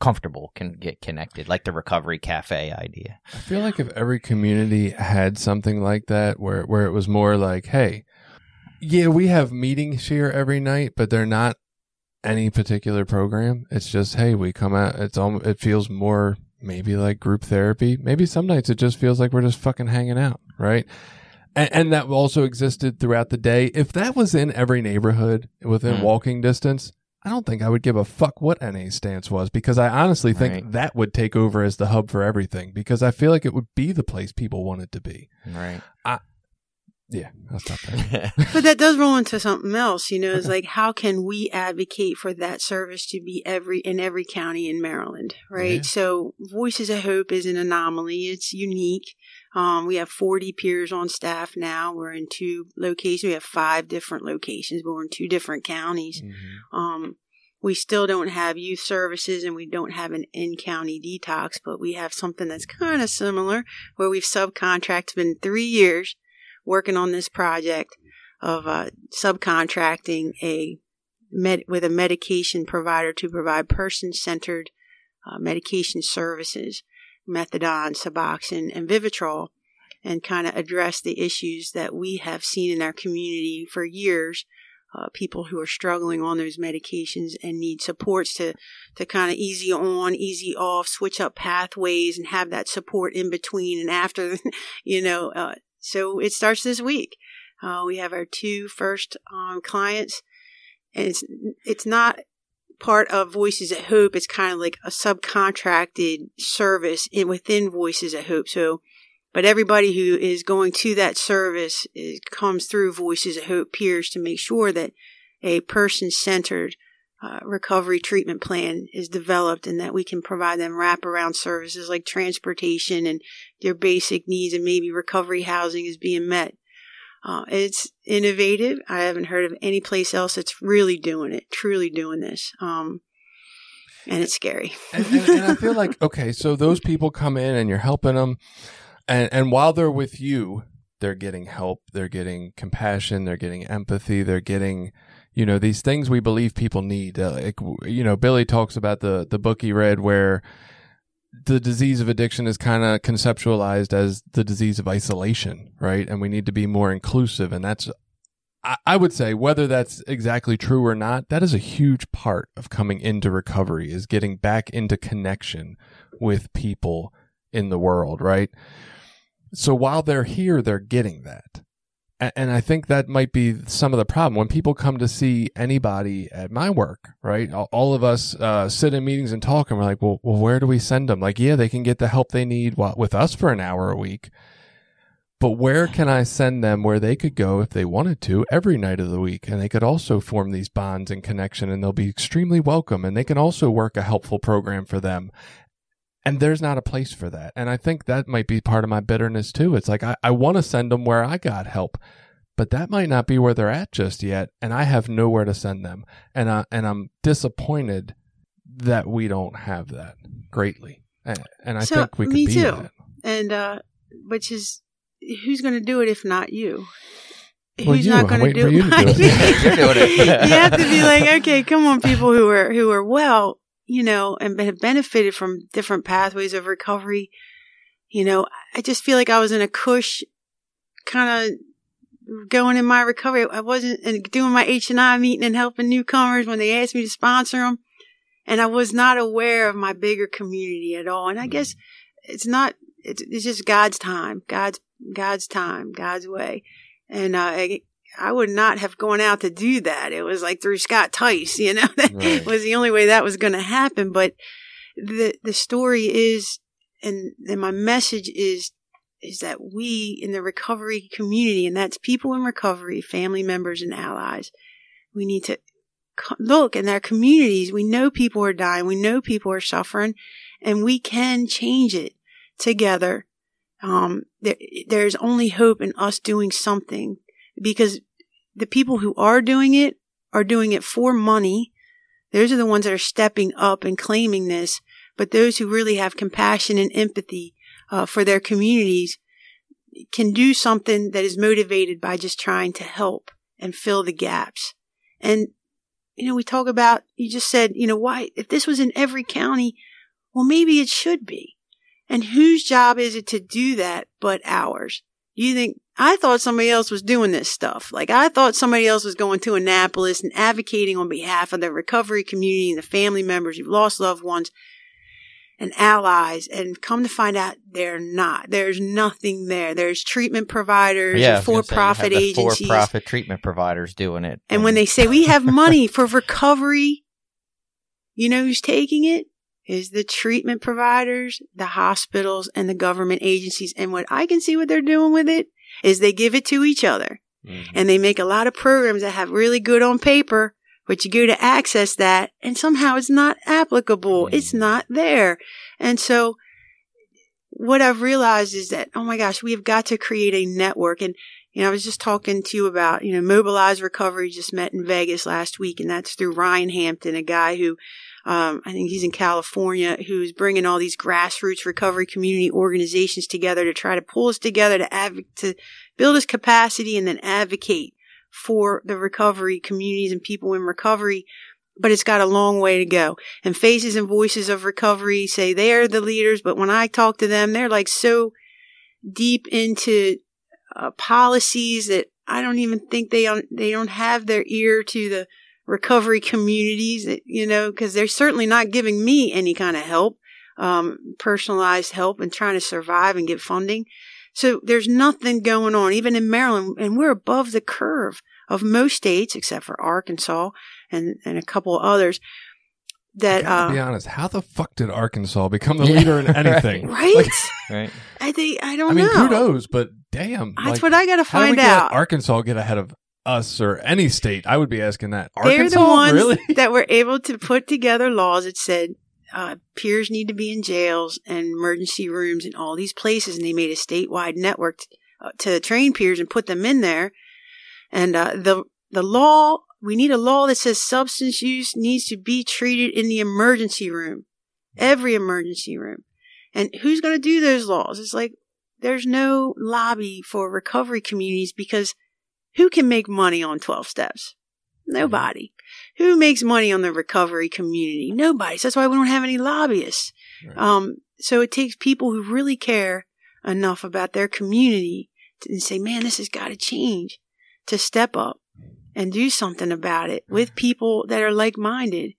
comfortable, can get connected, like the recovery cafe idea. I feel like if every community had something like that, where where it was more like, hey, yeah, we have meetings here every night, but they're not any particular program. It's just, hey, we come out. It's all. It feels more maybe like group therapy. Maybe some nights it just feels like we're just fucking hanging out, right? And, and that also existed throughout the day. If that was in every neighborhood within Mm. walking distance. I don't think I would give a fuck what NA stance was because I honestly think Right. that would take over as the hub for everything because I feel like it would be the place people wanted to be. Right. Yeah, I'll stop there. But that does roll into something else, you know, it's like how can we advocate for that service to be every in every county in Maryland, right? Yeah. So Voices of Hope is an anomaly. It's unique. Um, we have 40 peers on staff now. We're in two locations. We have five different locations, but we're in two different counties. Um, we still don't have youth services and we don't have an in-county detox, but we have something that's kind of similar where we've subcontracted. It's been three years working on this project of uh, subcontracting a med- with a medication provider to provide person-centered uh, medication services, methadone, Suboxone, and Vivitrol, and kind of address the issues that we have seen in our community for years. Uh, people who are struggling on those medications and need supports to to kind of easy on, easy off, switch up pathways, and have that support in between and after. You know, uh, so it starts this week. Uh, we have our two first um, clients, and it's it's not part of Voices at Hope. It's kind of like a subcontracted service in within Voices at Hope. So, but everybody who is going to that service is, comes through Voices at Hope peers to make sure that a person centered uh, recovery treatment plan is developed and that we can provide them wraparound services like transportation and their basic needs and maybe recovery housing is being met. Uh, it's innovative. I haven't heard of any place else that's really doing it, truly doing this. Um, and it's scary. and, and, and I feel like okay, so those people come in and you're helping them, and and while they're with you, they're getting help, they're getting compassion, they're getting empathy, they're getting you know these things we believe people need. Uh, like you know, Billy talks about the the book he read where the disease of addiction is kind of conceptualized as the disease of isolation, right? And we need to be more inclusive, and that's I, I would say whether that's exactly true or not, that is a huge part of coming into recovery is getting back into connection with people in the world, right? So while they're here, they're getting that. And I think that might be some of the problem when people come to see anybody at my work, right? All- All of us uh, sit in meetings and talk, and we're like, well, well, where do we send them? Like, yeah, they can get the help they need with us for an hour a week, but where can I send them where they could go if they wanted to every night of the week? And they could also form these bonds and connection and they'll be extremely welcome. And they can also work a helpful program for them. And there's not a place for that. And I think that might be part of my bitterness too. It's like, I, I want to send them where I got help, but that might not be where they're at just yet. And I have nowhere to send them. And I, and I'm disappointed that we don't have that greatly. And, and I So, think we could me be too. that. Me too. And, uh, which is, who's going to do it if not you? Well, who's you, not going to do for you do it. You're doing it. you have to be like, okay, come on, people who are who are well, you know, and have benefited from different pathways of recovery. You know, I just feel like I was in a cush, kind of going in my recovery. I wasn't and doing my H and I meeting and helping newcomers when they asked me to sponsor them, and I was not aware of my bigger community at all. And I guess it's not. It's, it's just God's time, God's God's time, God's way, and uh, I, I would not have gone out to do that. It was like through Scott Tice, you know, that Right. was the only way that was going to happen. But the the story is, and and my message is, is that we in the recovery community, and that's people in recovery, family members and allies, we need to look in their communities. We know people are dying. We know people are suffering, and we can change it together. Um, there, there's only hope in us doing something because the people who are doing it are doing it for money. Those are the ones that are stepping up and claiming this. But those who really have compassion and empathy uh, for their communities can do something that is motivated by just trying to help and fill the gaps. And, you know, we talk about, you just said, you know, why, if this was in every county, well, maybe it should be. And whose job is it to do that but ours? You think, I thought somebody else was doing this stuff. Like I thought somebody else was going to Annapolis and advocating on behalf of the recovery community and the family members who've lost loved ones and allies. And come to find out they're not. There's nothing there. There's treatment providers, yeah, and for-profit agencies. for-profit treatment providers doing it. And when they say we have money for recovery, you know who's taking it? Is the treatment providers, the hospitals, and the government agencies. And what I can see what they're doing with it is they give it to each other. Mhm. And they make a lot of programs that have really good on paper, but you go to access that and somehow it's not applicable. It's not there. And so what I've realized is that, oh my gosh, we have got to create a network. And, you know, I was just talking to you about, you know, Mobilize Recovery just met in Vegas last week, and that's through Ryan Hampton, a guy who, um, I think he's in California, who's bringing all these grassroots recovery community organizations together to try to pull us together to adv- to build us capacity and then advocate for the recovery communities and people in recovery. But it's got a long way to go. And Faces and Voices of Recovery say they are the leaders, but when I talk to them, they're like so deep into uh, policies that I don't even think they they don't have their ear to the recovery communities, you know, because they're certainly not giving me any kind of help, um, personalized help and trying to survive and get funding. So there's nothing going on, even in Maryland, and we're above the curve of most states, except for Arkansas and, and a couple of others. That Gotta be uh, honest, how the fuck did Arkansas become the Yeah, leader in anything? right? Like, right? I think I don't I mean, know. kudos, but damn, That's like, what I got to how did we find get out. Arkansas get ahead of us or any state? I would be asking that. They're Arkansas, the ones really? that were able to put together laws that said uh, peers need to be in jails and emergency rooms and all these places, and they made a statewide network t- uh, to train peers and put them in there. And uh, the the law, we need a law that says substance use needs to be treated in the emergency room, every emergency room. And who's going to do those laws? It's like there's no lobby for recovery communities because who can make money on 12 steps? Nobody. Who makes money on the recovery community? Nobody. So that's why we don't have any lobbyists. Right. Um, so it takes people who really care enough about their community to say, man, this has got to change to step up and do something about it with people that are like minded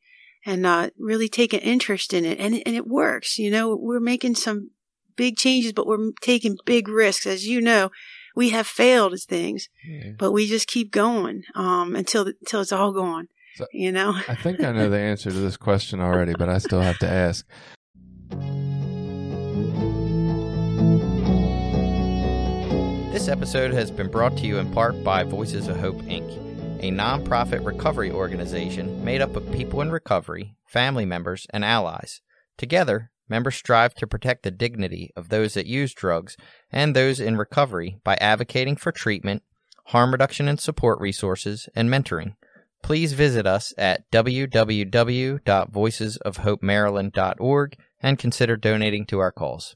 and uh, really take an interest in it. And, and it works. You know, we're making some big changes, but we're taking big risks. As you know, we have failed at things, Yeah. but we just keep going um, until until it's all gone. So- you know, I think I know the answer to this question already, but I still have to ask. This episode has been brought to you in part by Voices of Hope, Inc., a nonprofit recovery organization made up of people in recovery, family members, and allies. Together, members strive to protect the dignity of those that use drugs and those in recovery by advocating for treatment, harm reduction and support resources, and mentoring. Please visit us at www.voicesofhopemaryland.org and consider donating to our cause.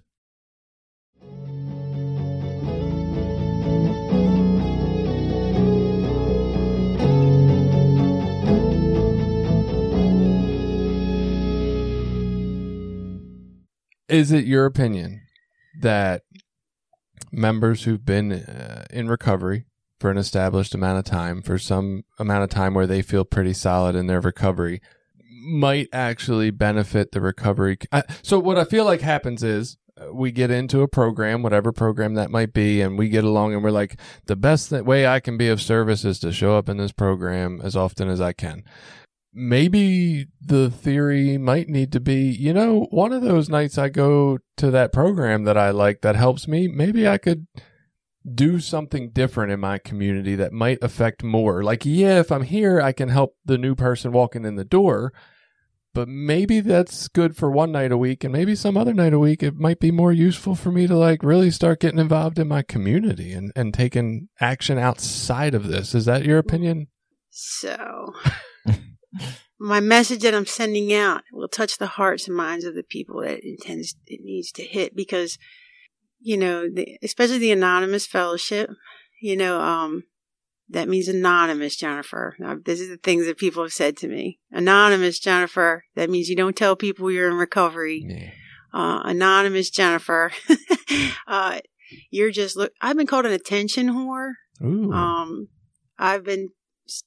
Is it your opinion that members who've been uh, in recovery for an established amount of time, for some amount of time where they feel pretty solid in their recovery, might actually benefit the recovery? So, what I feel like happens is uh, we get into a program, whatever program that might be, and we get along and we're like, the best way I can be of service is to show up in this program as often as I can maybe the theory might need to be, you know, one of those nights I go to that program that I like that helps me, maybe I could do something different in my community that might affect more. Like, yeah, if I'm here, I can help the new person walking in the door, but maybe that's good for one night a week and maybe some other night a week it might be more useful for me to like really start getting involved in my community and, and taking action outside of this. Is that your opinion? So, my message that I'm sending out will touch the hearts and minds of the people that it intends it needs to hit because you know, the, especially the anonymous fellowship, you know, um, that means anonymous, Jennifer. Now, this is the things that people have said to me. Anonymous, Jennifer. That means you don't tell people you're in recovery. Yeah. Uh, anonymous, Jennifer. uh, you're just look. I've been called an attention whore. Ooh. Um, I've been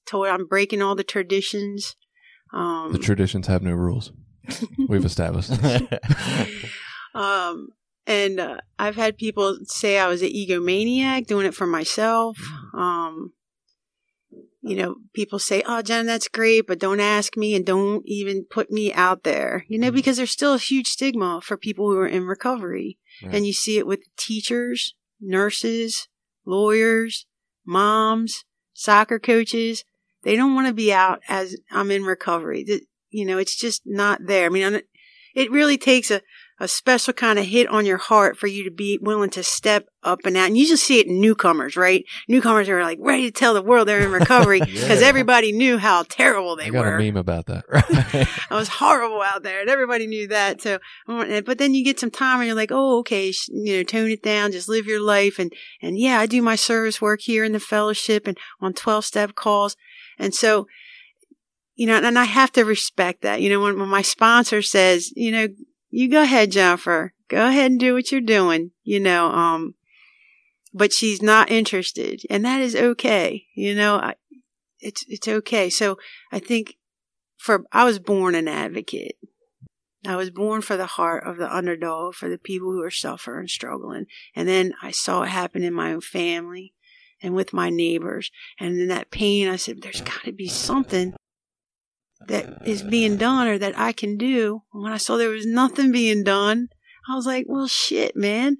told I'm breaking all the traditions. Um, the traditions have no rules. We've established. um, and uh, I've had people say I was an egomaniac doing it for myself. Um, you know, people say, "Oh, Jen, that's great, but don't ask me and don't even put me out there." You know, Mhm. because there's still a huge stigma for people who are in recovery, Right. and you see it with teachers, nurses, lawyers, moms, soccer coaches. They don't want to be out as I'm in recovery. You know, it's just not there. I mean, it really takes a a special kind of hit on your heart for you to be willing to step up and out. And you just see it in newcomers, right? Newcomers are like ready to tell the world they're in recovery because Yeah. everybody knew how terrible they were. I got were. a meme about that. Right? I was horrible out there, and everybody knew that. So, but then you get some time, and you're like, "Oh, okay, you know, tone it down, just live your life." And and yeah, I do my service work here in the fellowship and on twelve step calls, and so, you know, and I have to respect that. You know, when, when my sponsor says, you know, you go ahead, Jennifer, go ahead and do what you're doing, you know, um, but she's not interested, and that is okay. You know, I, it's it's okay. So I think for I was born an advocate. I was born for the heart of the underdog, for the people who are suffering and struggling. And then I saw it happen in my own family and with my neighbors. And in that pain, I said, there's got to be something that is being done or that I can do. And when I saw there was nothing being done, I was like, well, shit, man.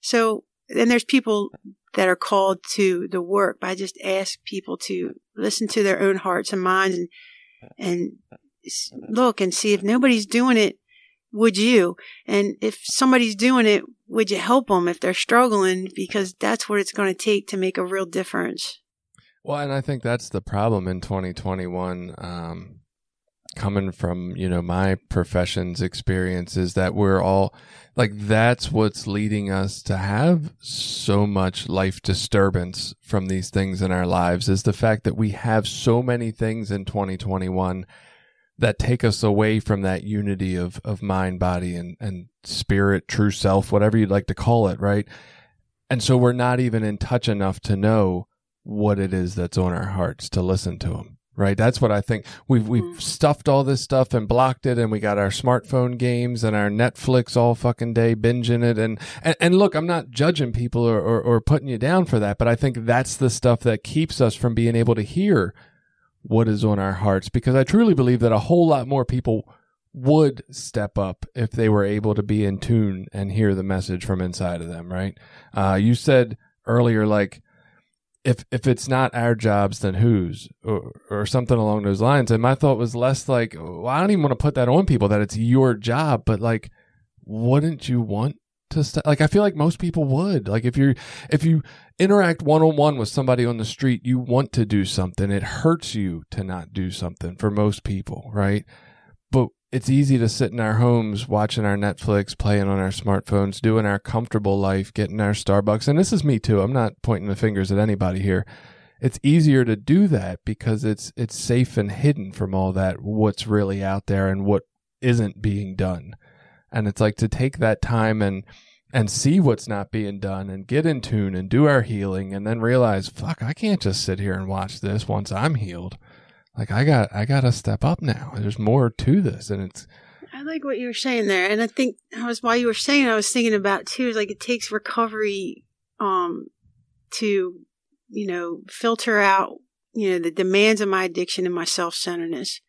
So then there's people that are called to the work. But I just ask people to listen to their own hearts and minds and, and look and see if nobody's doing it, would you? And if somebody's doing it, would you help them if they're struggling? Because that's what it's going to take to make a real difference. Well, and I think that's the problem in 2021. Um, coming from you know my profession's experience is that we're all like that's what's leading us to have so much life disturbance from these things in our lives is the fact that we have so many things in 2021 that take us away from that unity of of mind body and and spirit true self whatever you'd like to call it right? And so we're not even in touch enough to know what it is that's on our hearts to listen to them right? That's what i think. We've we've Mhm. stuffed all this stuff and blocked it and we got our smartphone games and our netflix all fucking day binging it. And and, and look i'm not judging people or, or or putting you down for that but i think that's the stuff that keeps us from being able to hear what is on our hearts because i truly believe that a whole lot more people would step up if they were able to be in tune and hear the message from inside of them right? Uh, you said earlier like if if it's not our jobs then whose? Or, or something along those lines. And my thought was less like well, i don't even want to put that on people that it's your job but like wouldn't you want to st- like i feel like most people would. Like if you if you interact one-on-one with somebody on the street you want to do something. It hurts you to not do something for most people right it's easy to sit in our homes watching our Netflix, playing on our smartphones, doing our comfortable life, getting our Starbucks. And this is me too. I'm not pointing the fingers at anybody here. It's easier to do that because it's it's safe and hidden from all that what's really out there and what isn't being done. And it's like to take that time and and see what's not being done and get in tune and do our healing and then realize, fuck, I can't just sit here and watch this once I'm healed. Like I got I gotta step up now. There's more to this and it's I like what you were saying there, and I think I was while you were saying, I was thinking about too. Is like it takes recovery, um, to you know filter out you know the demands of my addiction and my self centeredness,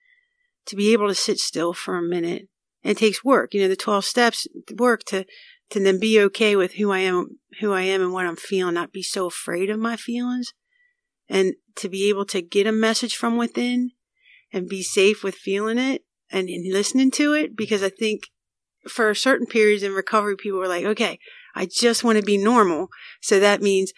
to be able to sit still for a minute. And it takes work, you know, the twelve steps work to to then be okay with who I am, who I am, and what I'm feeling. Not be so afraid of my feelings, and to be able to get a message from within and be safe with feeling it and, and listening to it because I think for certain periods in recovery, people were like, okay, I just want to be normal. So that means,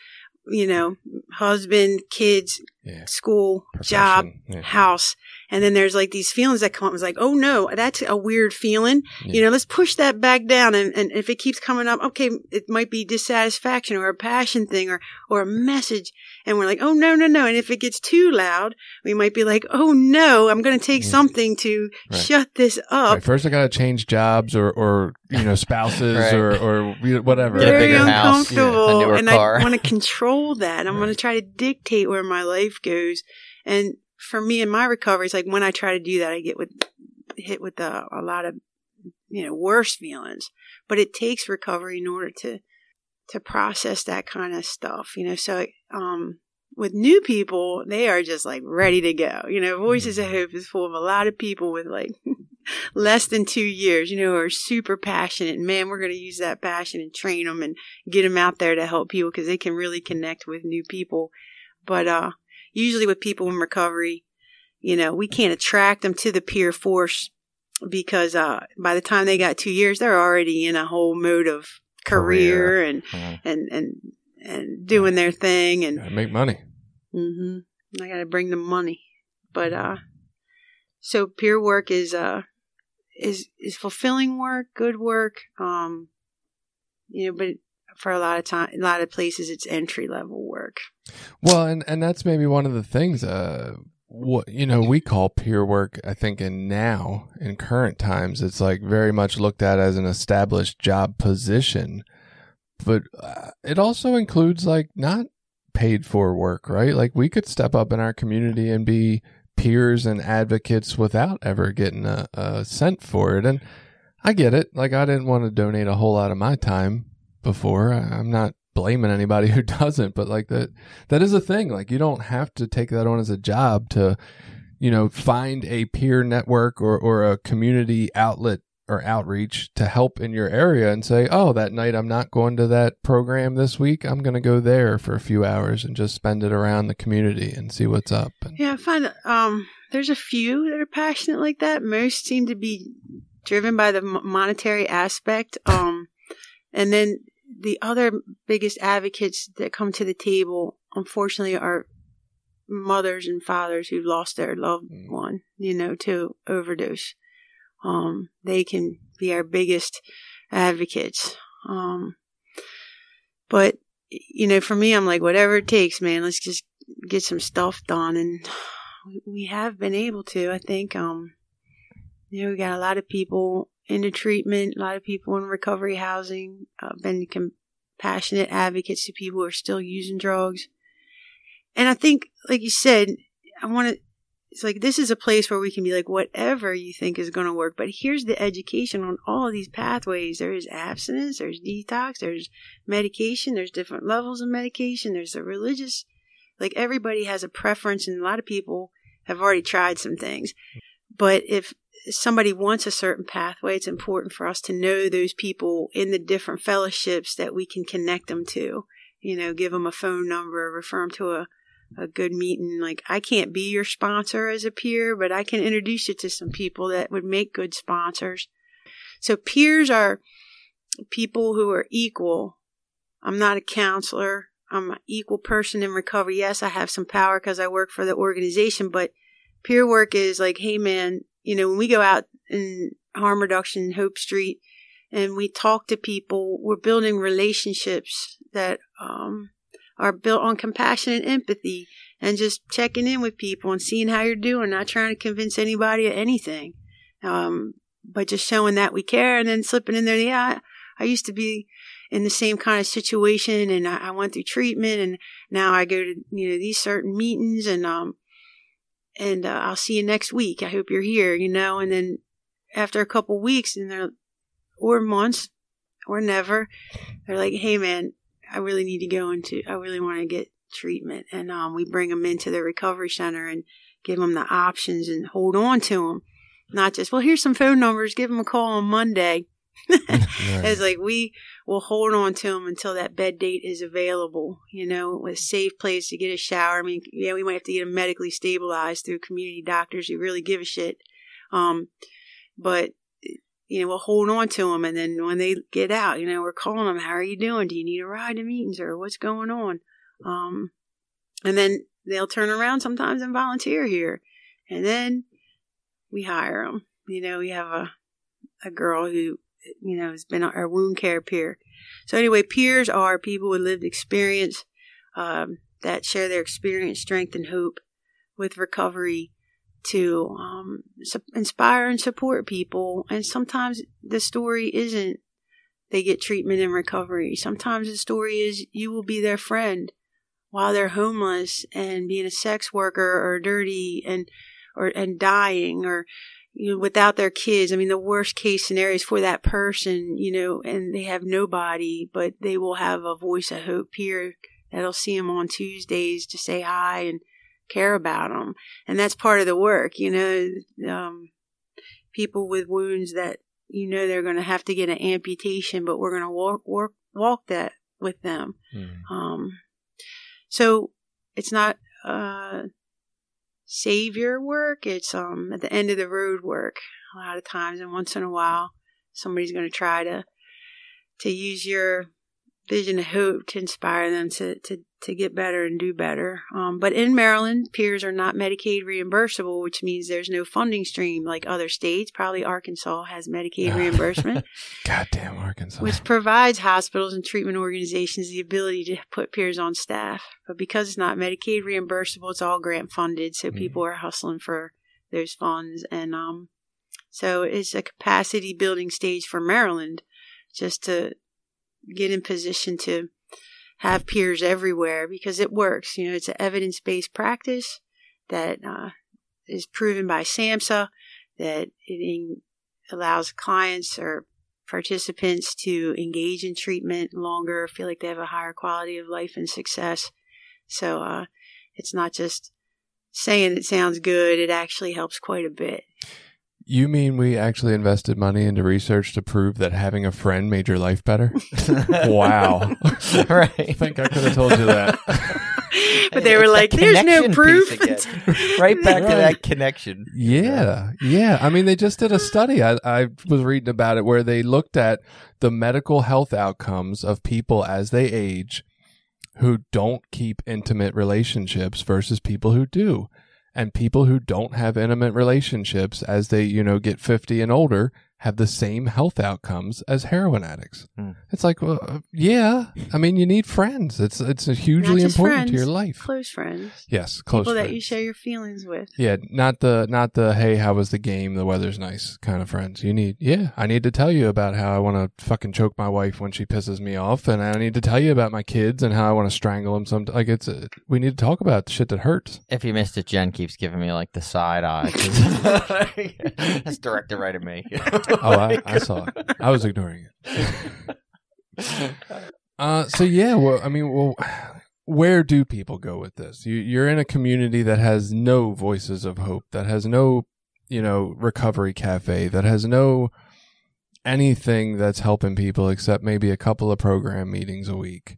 you know, husband, kids, yeah. school, job, yeah. house. And then there's like these feelings that come up. It's like, oh no, that's a weird feeling. You know, let's push that back down. And, and if it keeps coming up, okay, it might be dissatisfaction or a passion thing or, or a message. And we're like, oh no, no, no. And if it gets too loud, we might be like, oh no, I'm going to take something to Right. shut this up. Right, first I gotta change jobs or, or you know, spouses Right. or, or whatever. Get a very bigger house, uncomfortable, a newer and car. I want to control that. I'm Right. going to try to dictate where my life goes. And for me in my recovery, it's like when I try to do that, I get with hit with a, a lot of you know worse feelings. But it takes recovery in order to to process that kind of stuff. You know, so um, with new people, they are just like ready to go. You know, Voices of Hope is full of a lot of people with like less than two years, you know, who are super passionate. Man, we're going to use that passion and train them and get them out there to help people because they can really connect with new people. But, uh, usually with people in recovery, you know, we can't attract them to the peer force because, uh, by the time they got two years, they're already in a whole mode of career, and, Mhm. and, and, and doing their thing and, Gotta make money. hmm I got to bring them money, but uh, so peer work is uh is is fulfilling work, good work. Um, you know, but for a lot of time, a lot of places, it's entry level work. Well, and and that's maybe one of the things. Uh, what you know, we call peer work. I think in now in current times, it's like very much looked at as an established job position, but uh, it also includes like not paid for work, right? Like we could step up in our community and be peers and advocates without ever getting a, a cent for it. And I get it. Like I didn't want to donate a whole lot of my time before. I'm not blaming anybody who doesn't, but like that that is a thing. Like you don't have to take that on as a job to, you know, find a peer network or, or a community outlet or outreach to help in your area and say, oh, that night I'm not going to that program this week. I'm going to go there for a few hours and just spend it around the community and see what's up. Yeah, I find um there's a few that are passionate like that. Most seem to be driven by the monetary aspect. Um, and then the other biggest advocates that come to the table, unfortunately, are mothers and fathers who've lost their loved Mm. one, you know, to overdose. Um, they can be our biggest advocates. Um, but you know, for me, I'm like, whatever it takes, man. Let's just get some stuff done, and we have been able to. I think, um, you know, we got a lot of people into treatment, a lot of people in recovery housing, uh, been compassionate advocates to people who are still using drugs, and I think, like you said, I want to. It's like this is a place where we can be like, whatever you think is going to work, but here's the education on all of these pathways. There is abstinence, there's detox, there's medication, there's different levels of medication, there's a religious like everybody has a preference and a lot of people have already tried some things. But if somebody wants a certain pathway, it's important for us to know those people in the different fellowships that we can connect them to. You know, give them a phone number, refer them to a, a good meeting. Like, I can't be your sponsor as a peer, but I can introduce you to some people that would make good sponsors. So peers are people who are equal. I'm not a counselor. I'm an equal person in recovery. Yes, I have some power because I work for the organization, but peer work is like, hey man, you know, when we go out in harm reduction, Hope Street, and we talk to people, we're building relationships that um, are built on compassion and empathy and just checking in with people and seeing how you're doing, not trying to convince anybody of anything. Um, but just showing that we care and then slipping in there. Yeah, I, I used to be in the same kind of situation and I, I went through treatment and now I go to, you know, these certain meetings and, um, and uh, I'll see you next week. I hope you're here, you know, and then after a couple weeks and they're, or months or never, they're like, Hey man, I really need to go into, I really want to get treatment. And, um, we bring them into the recovery center and give them the options and hold on to them. Not just, well, here's some phone numbers, give them a call on Monday. It's like we will hold on to them until that bed date is available, you know, with a safe place to get a shower. I mean, yeah, we might have to get them medically stabilized through community doctors who really give a shit. Um, but, you know, we'll hold on to them. And then when they get out, you know, we're calling them, how are you doing? Do you need a ride to meetings or what's going on? Um, and then they'll turn around sometimes and volunteer here. And then we hire them. You know, we have a, a girl who you know, has been our wound care peer. So anyway, peers are people with lived experience um, that share their experience, strength, and hope with recovery to um, su- inspire and support people. And sometimes the story isn't they get treatment and recovery. Sometimes the story is you will be their friend while they're homeless and being a sex worker or dirty and or and dying or you know, without their kids. I mean, the worst case scenario is for that person, you know, and they have nobody, but they will have a voice of hope here that'll see them on Tuesdays to say hi and care about them. And that's part of the work, you know, um, people with wounds that, you know, they're going to have to get an amputation, but we're going to walk, walk, walk that with them. Mm. Um, so it's not, uh, savior work. It's um at the end of the road work a lot of times, and once in a while, somebody's going to try to to use your vision of hope to inspire them to to to get better and do better. Um, but in Maryland, peers are not Medicaid reimbursable, which means there's no funding stream like other states. Probably Arkansas has Medicaid reimbursement. Goddamn Arkansas. which provides hospitals and treatment organizations the ability to put peers on staff. But because it's not Medicaid reimbursable, it's all grant funded, so Mhm. people are hustling for those funds. And um, so it's a capacity building stage for Maryland just to get in position to have peers everywhere because it works. You know, it's an evidence based practice that uh, is proven by SAMHSA that it allows clients or participants to engage in treatment longer, feel like they have a higher quality of life and success. So uh, it's not just saying it sounds good, it actually helps quite a bit. You mean we actually invested money into research to prove that having a friend made your life better? wow. Right. I think I could have told you that. but they were It's like, there's no proof. piece again. right back to that connection. Yeah, yeah. I mean, they just did a study. I, I was reading about it where they looked at the medical health outcomes of people as they age who don't keep intimate relationships versus people who do. And people who don't have intimate relationships as they, you know, get 50 and older have the same health outcomes as heroin addicts. Hmm. It's like, well, uh, yeah. I mean, you need friends. It's it's hugely important friends, to your life. Close friends. yes, close People friends. that you share your feelings with. Yeah, not the not the hey, how was the game? The weather's nice kind of friends. You need yeah, I need to tell you about how I want to fucking choke my wife when she pisses me off, and I need to tell you about my kids and how I want to strangle them. Some like it's uh we need to talk about the shit that hurts. If you missed it, Jen keeps giving me like the side eye. That's directed right at me. Oh, I, I saw it. I was ignoring it. Uh, so yeah, well, I mean, well, where do people go with this? You, you're in a community that has no voices of hope, that has no, you know, recovery cafe, that has no anything that's helping people except maybe a couple of program meetings a week.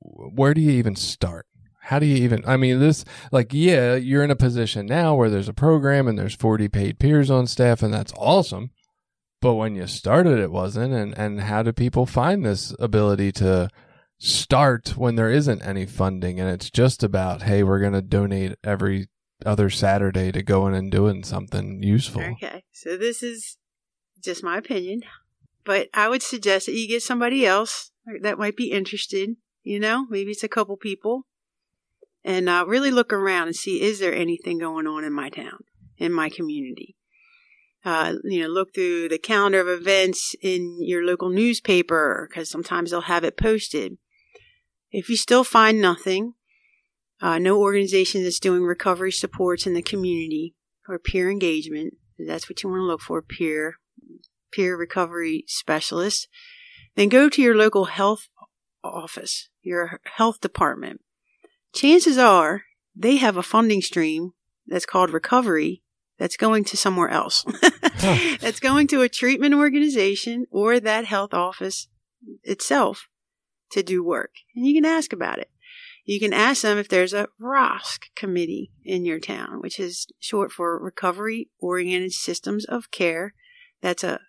Where do you even start? How do you even, I mean, this, like, yeah, you're in a position now where there's a program and there's 40 paid peers on staff, and that's awesome. But when you started, it wasn't. And, and how do people find this ability to start when there isn't any funding and it's just about, hey, we're going to donate every other Saturday to going and doing something useful? Okay. So this is just my opinion. But I would suggest that you get somebody else that might be interested. You know, maybe it's a couple people. And uh, really look around and see is there anything going on in my town, in my community? Uh, you know, look through the calendar of events in your local newspaper because sometimes they'll have it posted. If you still find nothing, uh, no organization that's doing recovery supports in the community or peer engagement, that's what you want to look for, peer, peer recovery specialist, then go to your local health office, your health department. Chances are they have a funding stream that's called recovery that's going to somewhere else. that's going to a treatment organization or that health office itself to do work. And you can ask about it. You can ask them if there's a ROSC committee in your town, which is short for Recovery Oriented Systems of Care. That's a,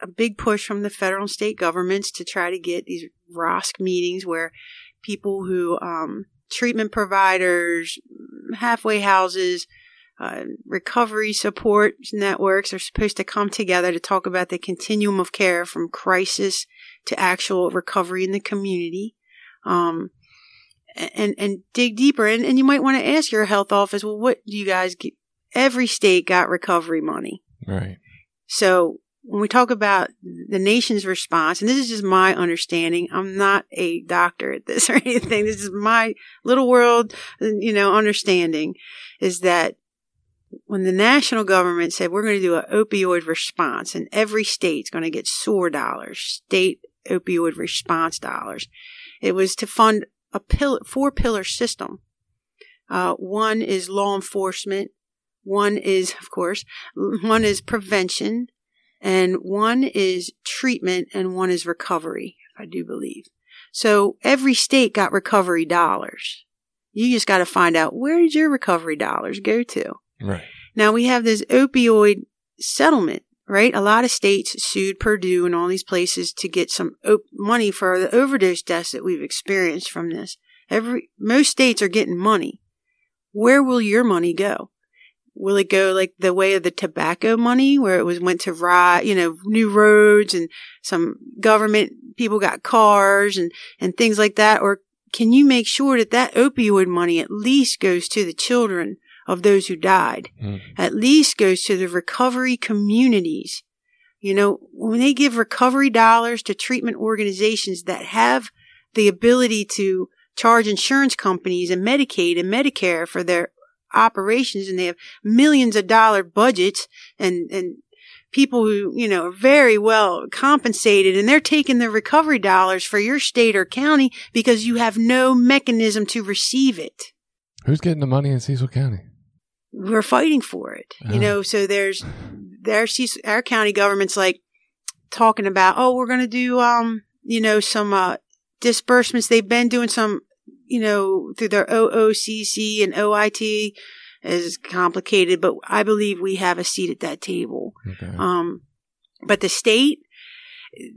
a big push from the federal and state governments to try to get these ROSC meetings where people who, um, treatment providers, halfway houses, uh, recovery support networks are supposed to come together to talk about the continuum of care from crisis to actual recovery in the community. Um, and, and dig deeper. And, and you might want to ask your health office, well, what do you guys get? Every state got recovery money. Right. So when we talk about the nation's response, and this is just my understanding, I'm not a doctor at this or anything. This is my little world, you know, understanding is that when the national government said we're going to do an opioid response and every state's going to get SOAR dollars, state opioid response dollars, it was to fund a four pillar system. Uh, one is law enforcement. One is, of course, one is prevention and one is treatment and one is recovery, I do believe. So every state got recovery dollars. You just got to find out where did your recovery dollars go to? Right. Now we have this opioid settlement, right? A lot of states sued Purdue and all these places to get some op- money for the overdose deaths that we've experienced from this. Every, most states are getting money. Where will your money go? Will it go like the way of the tobacco money where it was went to ride, you know, new roads and some government people got cars and, and things like that? Or can you make sure that that opioid money at least goes to the children of those who died? Mm. At least goes to the recovery communities. You know, when they give recovery dollars to treatment organizations that have the ability to charge insurance companies and Medicaid and Medicare for their operations and they have millions of dollar budgets and, and people who, you know, are very well compensated and they're taking the recovery dollars for your state or county because you have no mechanism to receive it. Who's getting the money in Cecil County? We're fighting for it, you know, so there's, there she's our county government's like talking about, oh, we're going to do, um, you know, some, uh, disbursements. They've been doing some, you know, through their OOCC and OIT is complicated, but I believe we have a seat at that table. Okay. Um, but the state,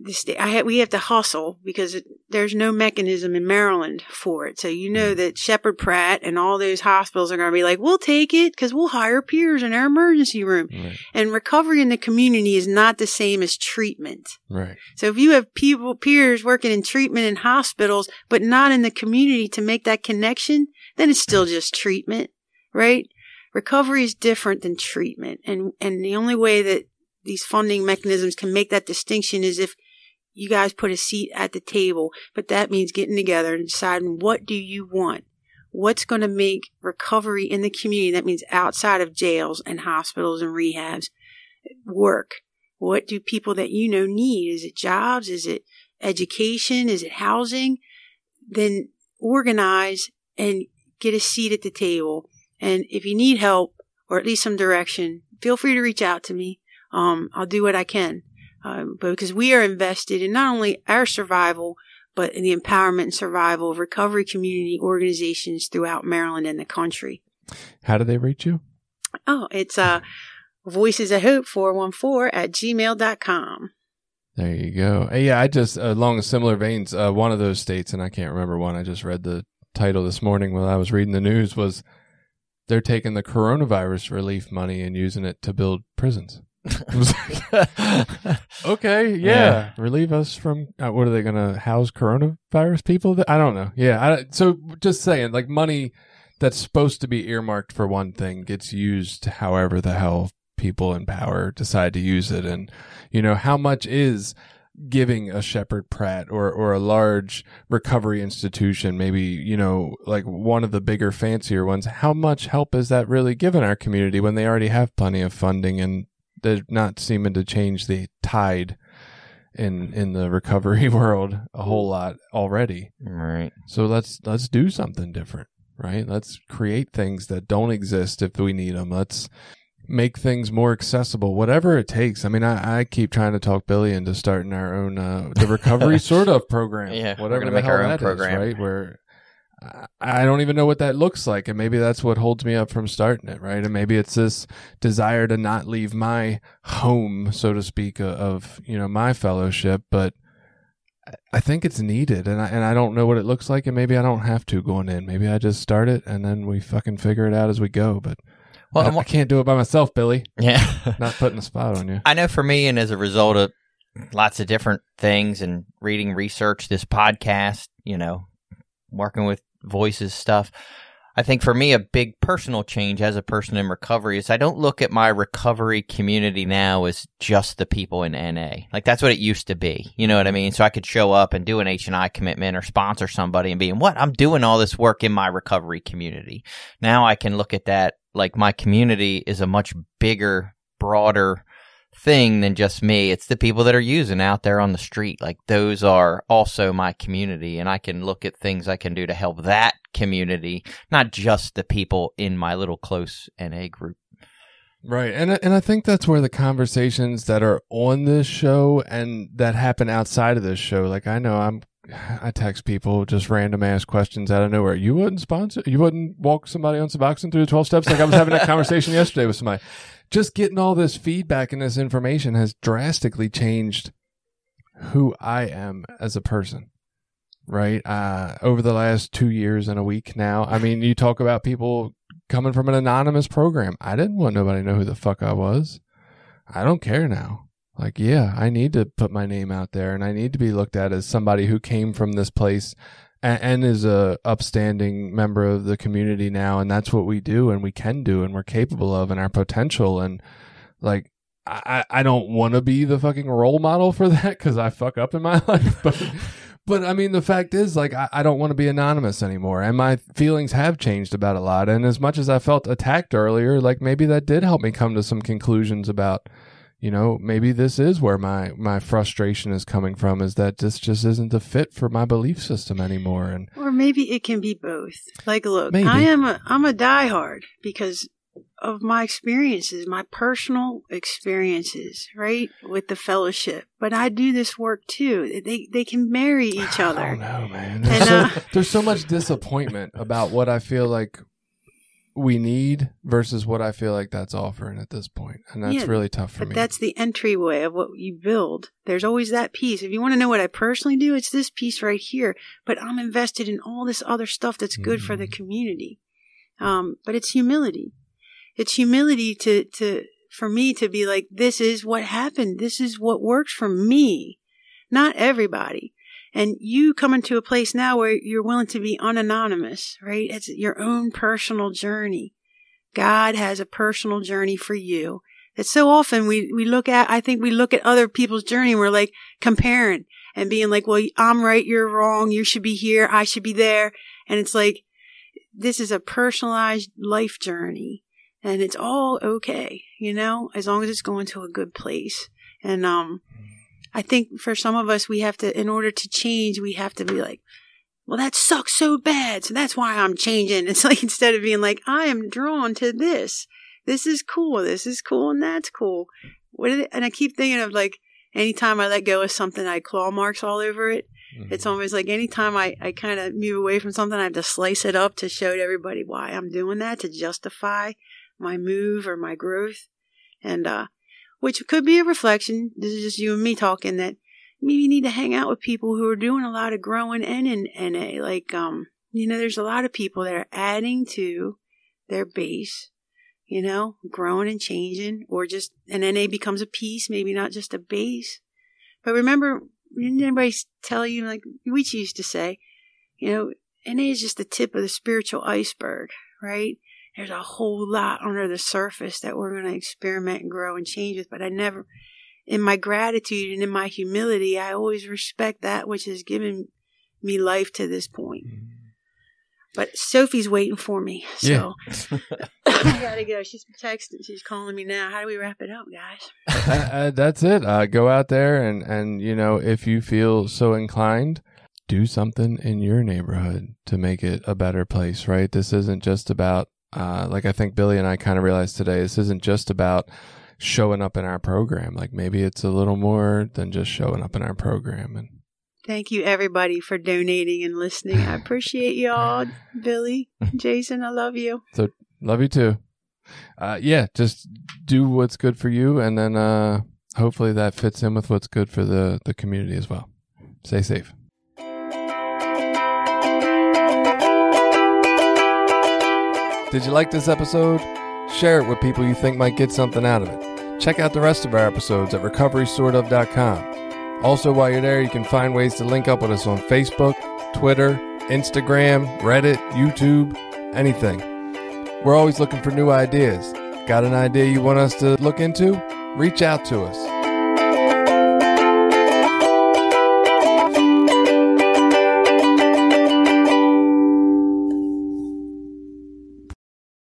state, ha- we have to hustle because it, there's no mechanism in Maryland for it. So you know mm. that Sheppard Pratt and all those hospitals are going to be like, we'll take it because we'll hire peers in our emergency room. right. And recovery in the community is not the same as treatment. Right. So if you have people, peers working in treatment in hospitals, but not in the community to make that connection, then it's still just treatment, right? Recovery is different than treatment. And, and the only way that these funding mechanisms can make that distinction is if you guys put a seat at the table, but that means getting together and deciding what do you want? What's going to make recovery in the community? That means outside of jails and hospitals and rehabs work. What do people that you know need? Is it jobs? Is it education? Is it housing? Then organize and get a seat at the table. And if you need help or at least some direction, feel free to reach out to me. Um, I'll do what I can. Um, because we are invested in not only our survival, but in the empowerment and survival of recovery community organizations throughout Maryland and the country. How do they reach you? Oh, it's, uh, voices of hope 414 at gmail.com. There you go. Yeah, I just along similar veins. Uh, one of those states, and I can't remember one. I just read the title this morning while I was reading the news. Was they're taking the coronavirus relief money and using it to build prisons? Okay, yeah. Yeah. relieve us from uh, what are they going to house coronavirus people? I don't know. Yeah, I, so just saying, like money that's supposed to be earmarked for one thing gets used however the hell people in power decide to use it. And, you know, how much is giving a Sheppard Pratt or, or a large recovery institution, maybe, you know, like one of the bigger, fancier ones, how much help is that really given our community when they already have plenty of funding and they're not seeming to change the tide in in the recovery world a whole lot already. Right. So let's let's do something different, right? Let's create things that don't exist if we need them. Let's make things more accessible, whatever it takes. I mean, I, I keep trying to talk Billy into starting our own uh, the recovery sort of program. Yeah, whatever we're gonna the make hell our own that is, program. right? Where I- don't even know what that looks like, and maybe that's what holds me up from starting it, right? And maybe it's this desire to not leave my home, so to speak, of, you know my fellowship, but. I- think it's needed, and I and I don't know what it looks like, and maybe I don't have to going in. Maybe I just start it, and then we fucking figure it out as we go. But Well, I, I can't do it by myself, Billy. yeah. Not putting a spot on you. I know for me, and as a result of lots of different things and reading research, this podcast, you know, working with voices stuff, I think for me, a big personal change as a person in recovery is I don't look at my recovery community now as just the people in NA. Like that's what it used to be. You know what I mean? So I could show up and do an H&I commitment or sponsor somebody and be, what? I'm doing all this work in my recovery community. Now I can look at that like my community is a much bigger, broader thing than just me. It's the people that are using out there on the street. Like those are also my community and I can look at things I can do to help that community, not just the people in my little close NA group. Right. And and I think that's where the conversations that are on this show and that happen outside of this show, like I know I'm I text people just random ass questions out of nowhere. You wouldn't sponsor you wouldn't walk somebody on Suboxone through the twelve steps? Like I was having that conversation yesterday with somebody. Just getting all this feedback and this information has drastically changed who I am as a person. Right? Uh over the last two years and a week now. I mean, you talk about people coming from an anonymous program. I didn't want nobody to know who the fuck I was. I don't care now. Like, yeah, I need to put my name out there and I need to be looked at as somebody who came from this place and, and is a upstanding member of the community now. And that's what we do and we can do and we're capable of and our potential. And like, I, I don't want to be the fucking role model for that because I fuck up in my life. But, but I mean, the fact is, like, I, I don't want to be anonymous anymore. And my feelings have changed about a lot. And as much as I felt attacked earlier, like, maybe that did help me come to some conclusions about, you know, maybe this is where my, my frustration is coming from is that this just isn't the fit for my belief system anymore. And Or maybe it can be both. Like, look, Maybe. I am a I'm a diehard because of my experiences, my personal experiences, right, with the fellowship. But I do this work too. They they can marry each I other. don't know, man. There's, And, so, uh, there's so much disappointment about what I feel like we need versus what I feel like that's offering at this point. And that's Yeah, really tough for But me. that's the entryway of what you build. There's always that piece. If you want to know what I personally do, it's this piece right here. But I'm invested in all this other stuff that's good for the Mhm. community. Um, but it's humility. It's humility to, to, for me to be like, this is what happened. This is what works for me, not everybody. And you coming to a place now where you're willing to be unanonymous, right? It's your own personal journey. God has a personal journey for you. That so often we, we look at, I think we look at other people's journey and we're like comparing and being like, well, I'm right, you're wrong, you should be here, I should be there. And it's like, this is a personalized life journey and it's all okay, you know, as long as it's going to a good place. And, um, I think for some of us, we have to, in order to change, we have to be like, well, that sucks so bad. So that's why I'm changing. It's like instead of being like, I am drawn to this. This is cool. This is cool. And that's cool. What? And I keep thinking of like, anytime I let go of something, I claw marks all over it. Mhm. It's almost like anytime I, I kind of move away from something, I have to slice it up to show to everybody why I'm doing that, to justify my move or my growth. And, uh, which could be a reflection. This is just you and me talking that maybe you need to hang out with people who are doing a lot of growing and in NA. Like, um, you know, there's a lot of people that are adding to their base, you know, growing and changing, or just an NA becomes a piece, maybe not just a base. But remember, didn't anybody tell you, like we used to say, you know, NA is just the tip of the spiritual iceberg, right? There's a whole lot under the surface that we're going to experiment and grow and change with. But I never, in my gratitude and in my humility, I always respect that which has given me life to this point. But Sophie's waiting for me, so I gotta go. She's texting. She's calling me now. How do we wrap it up, guys? uh, uh, that's it. Uh, go out there and, and, you know, if you feel so inclined, do something in your neighborhood to make it a better place, right? This isn't just about, uh, like I think Billy and I kind of realized today, this isn't just about showing up in our program. Like maybe it's a little more than just showing up in our program. And Thank you, everybody, for donating and listening. I appreciate y'all, Billy, Jason. I love you. So love you too. Uh, yeah, just do what's good for you. And then, uh, hopefully that fits in with what's good for the, the community as well. Stay safe. Did you like this episode? Share it with people you think might get something out of it. Check out the rest of our episodes at recoverysortof.com. Also, while you're there, you can find ways to link up with us on Facebook, Twitter, Instagram, Reddit, YouTube, anything. We're always looking for new ideas. Got an idea you want us to look into? Reach out to us.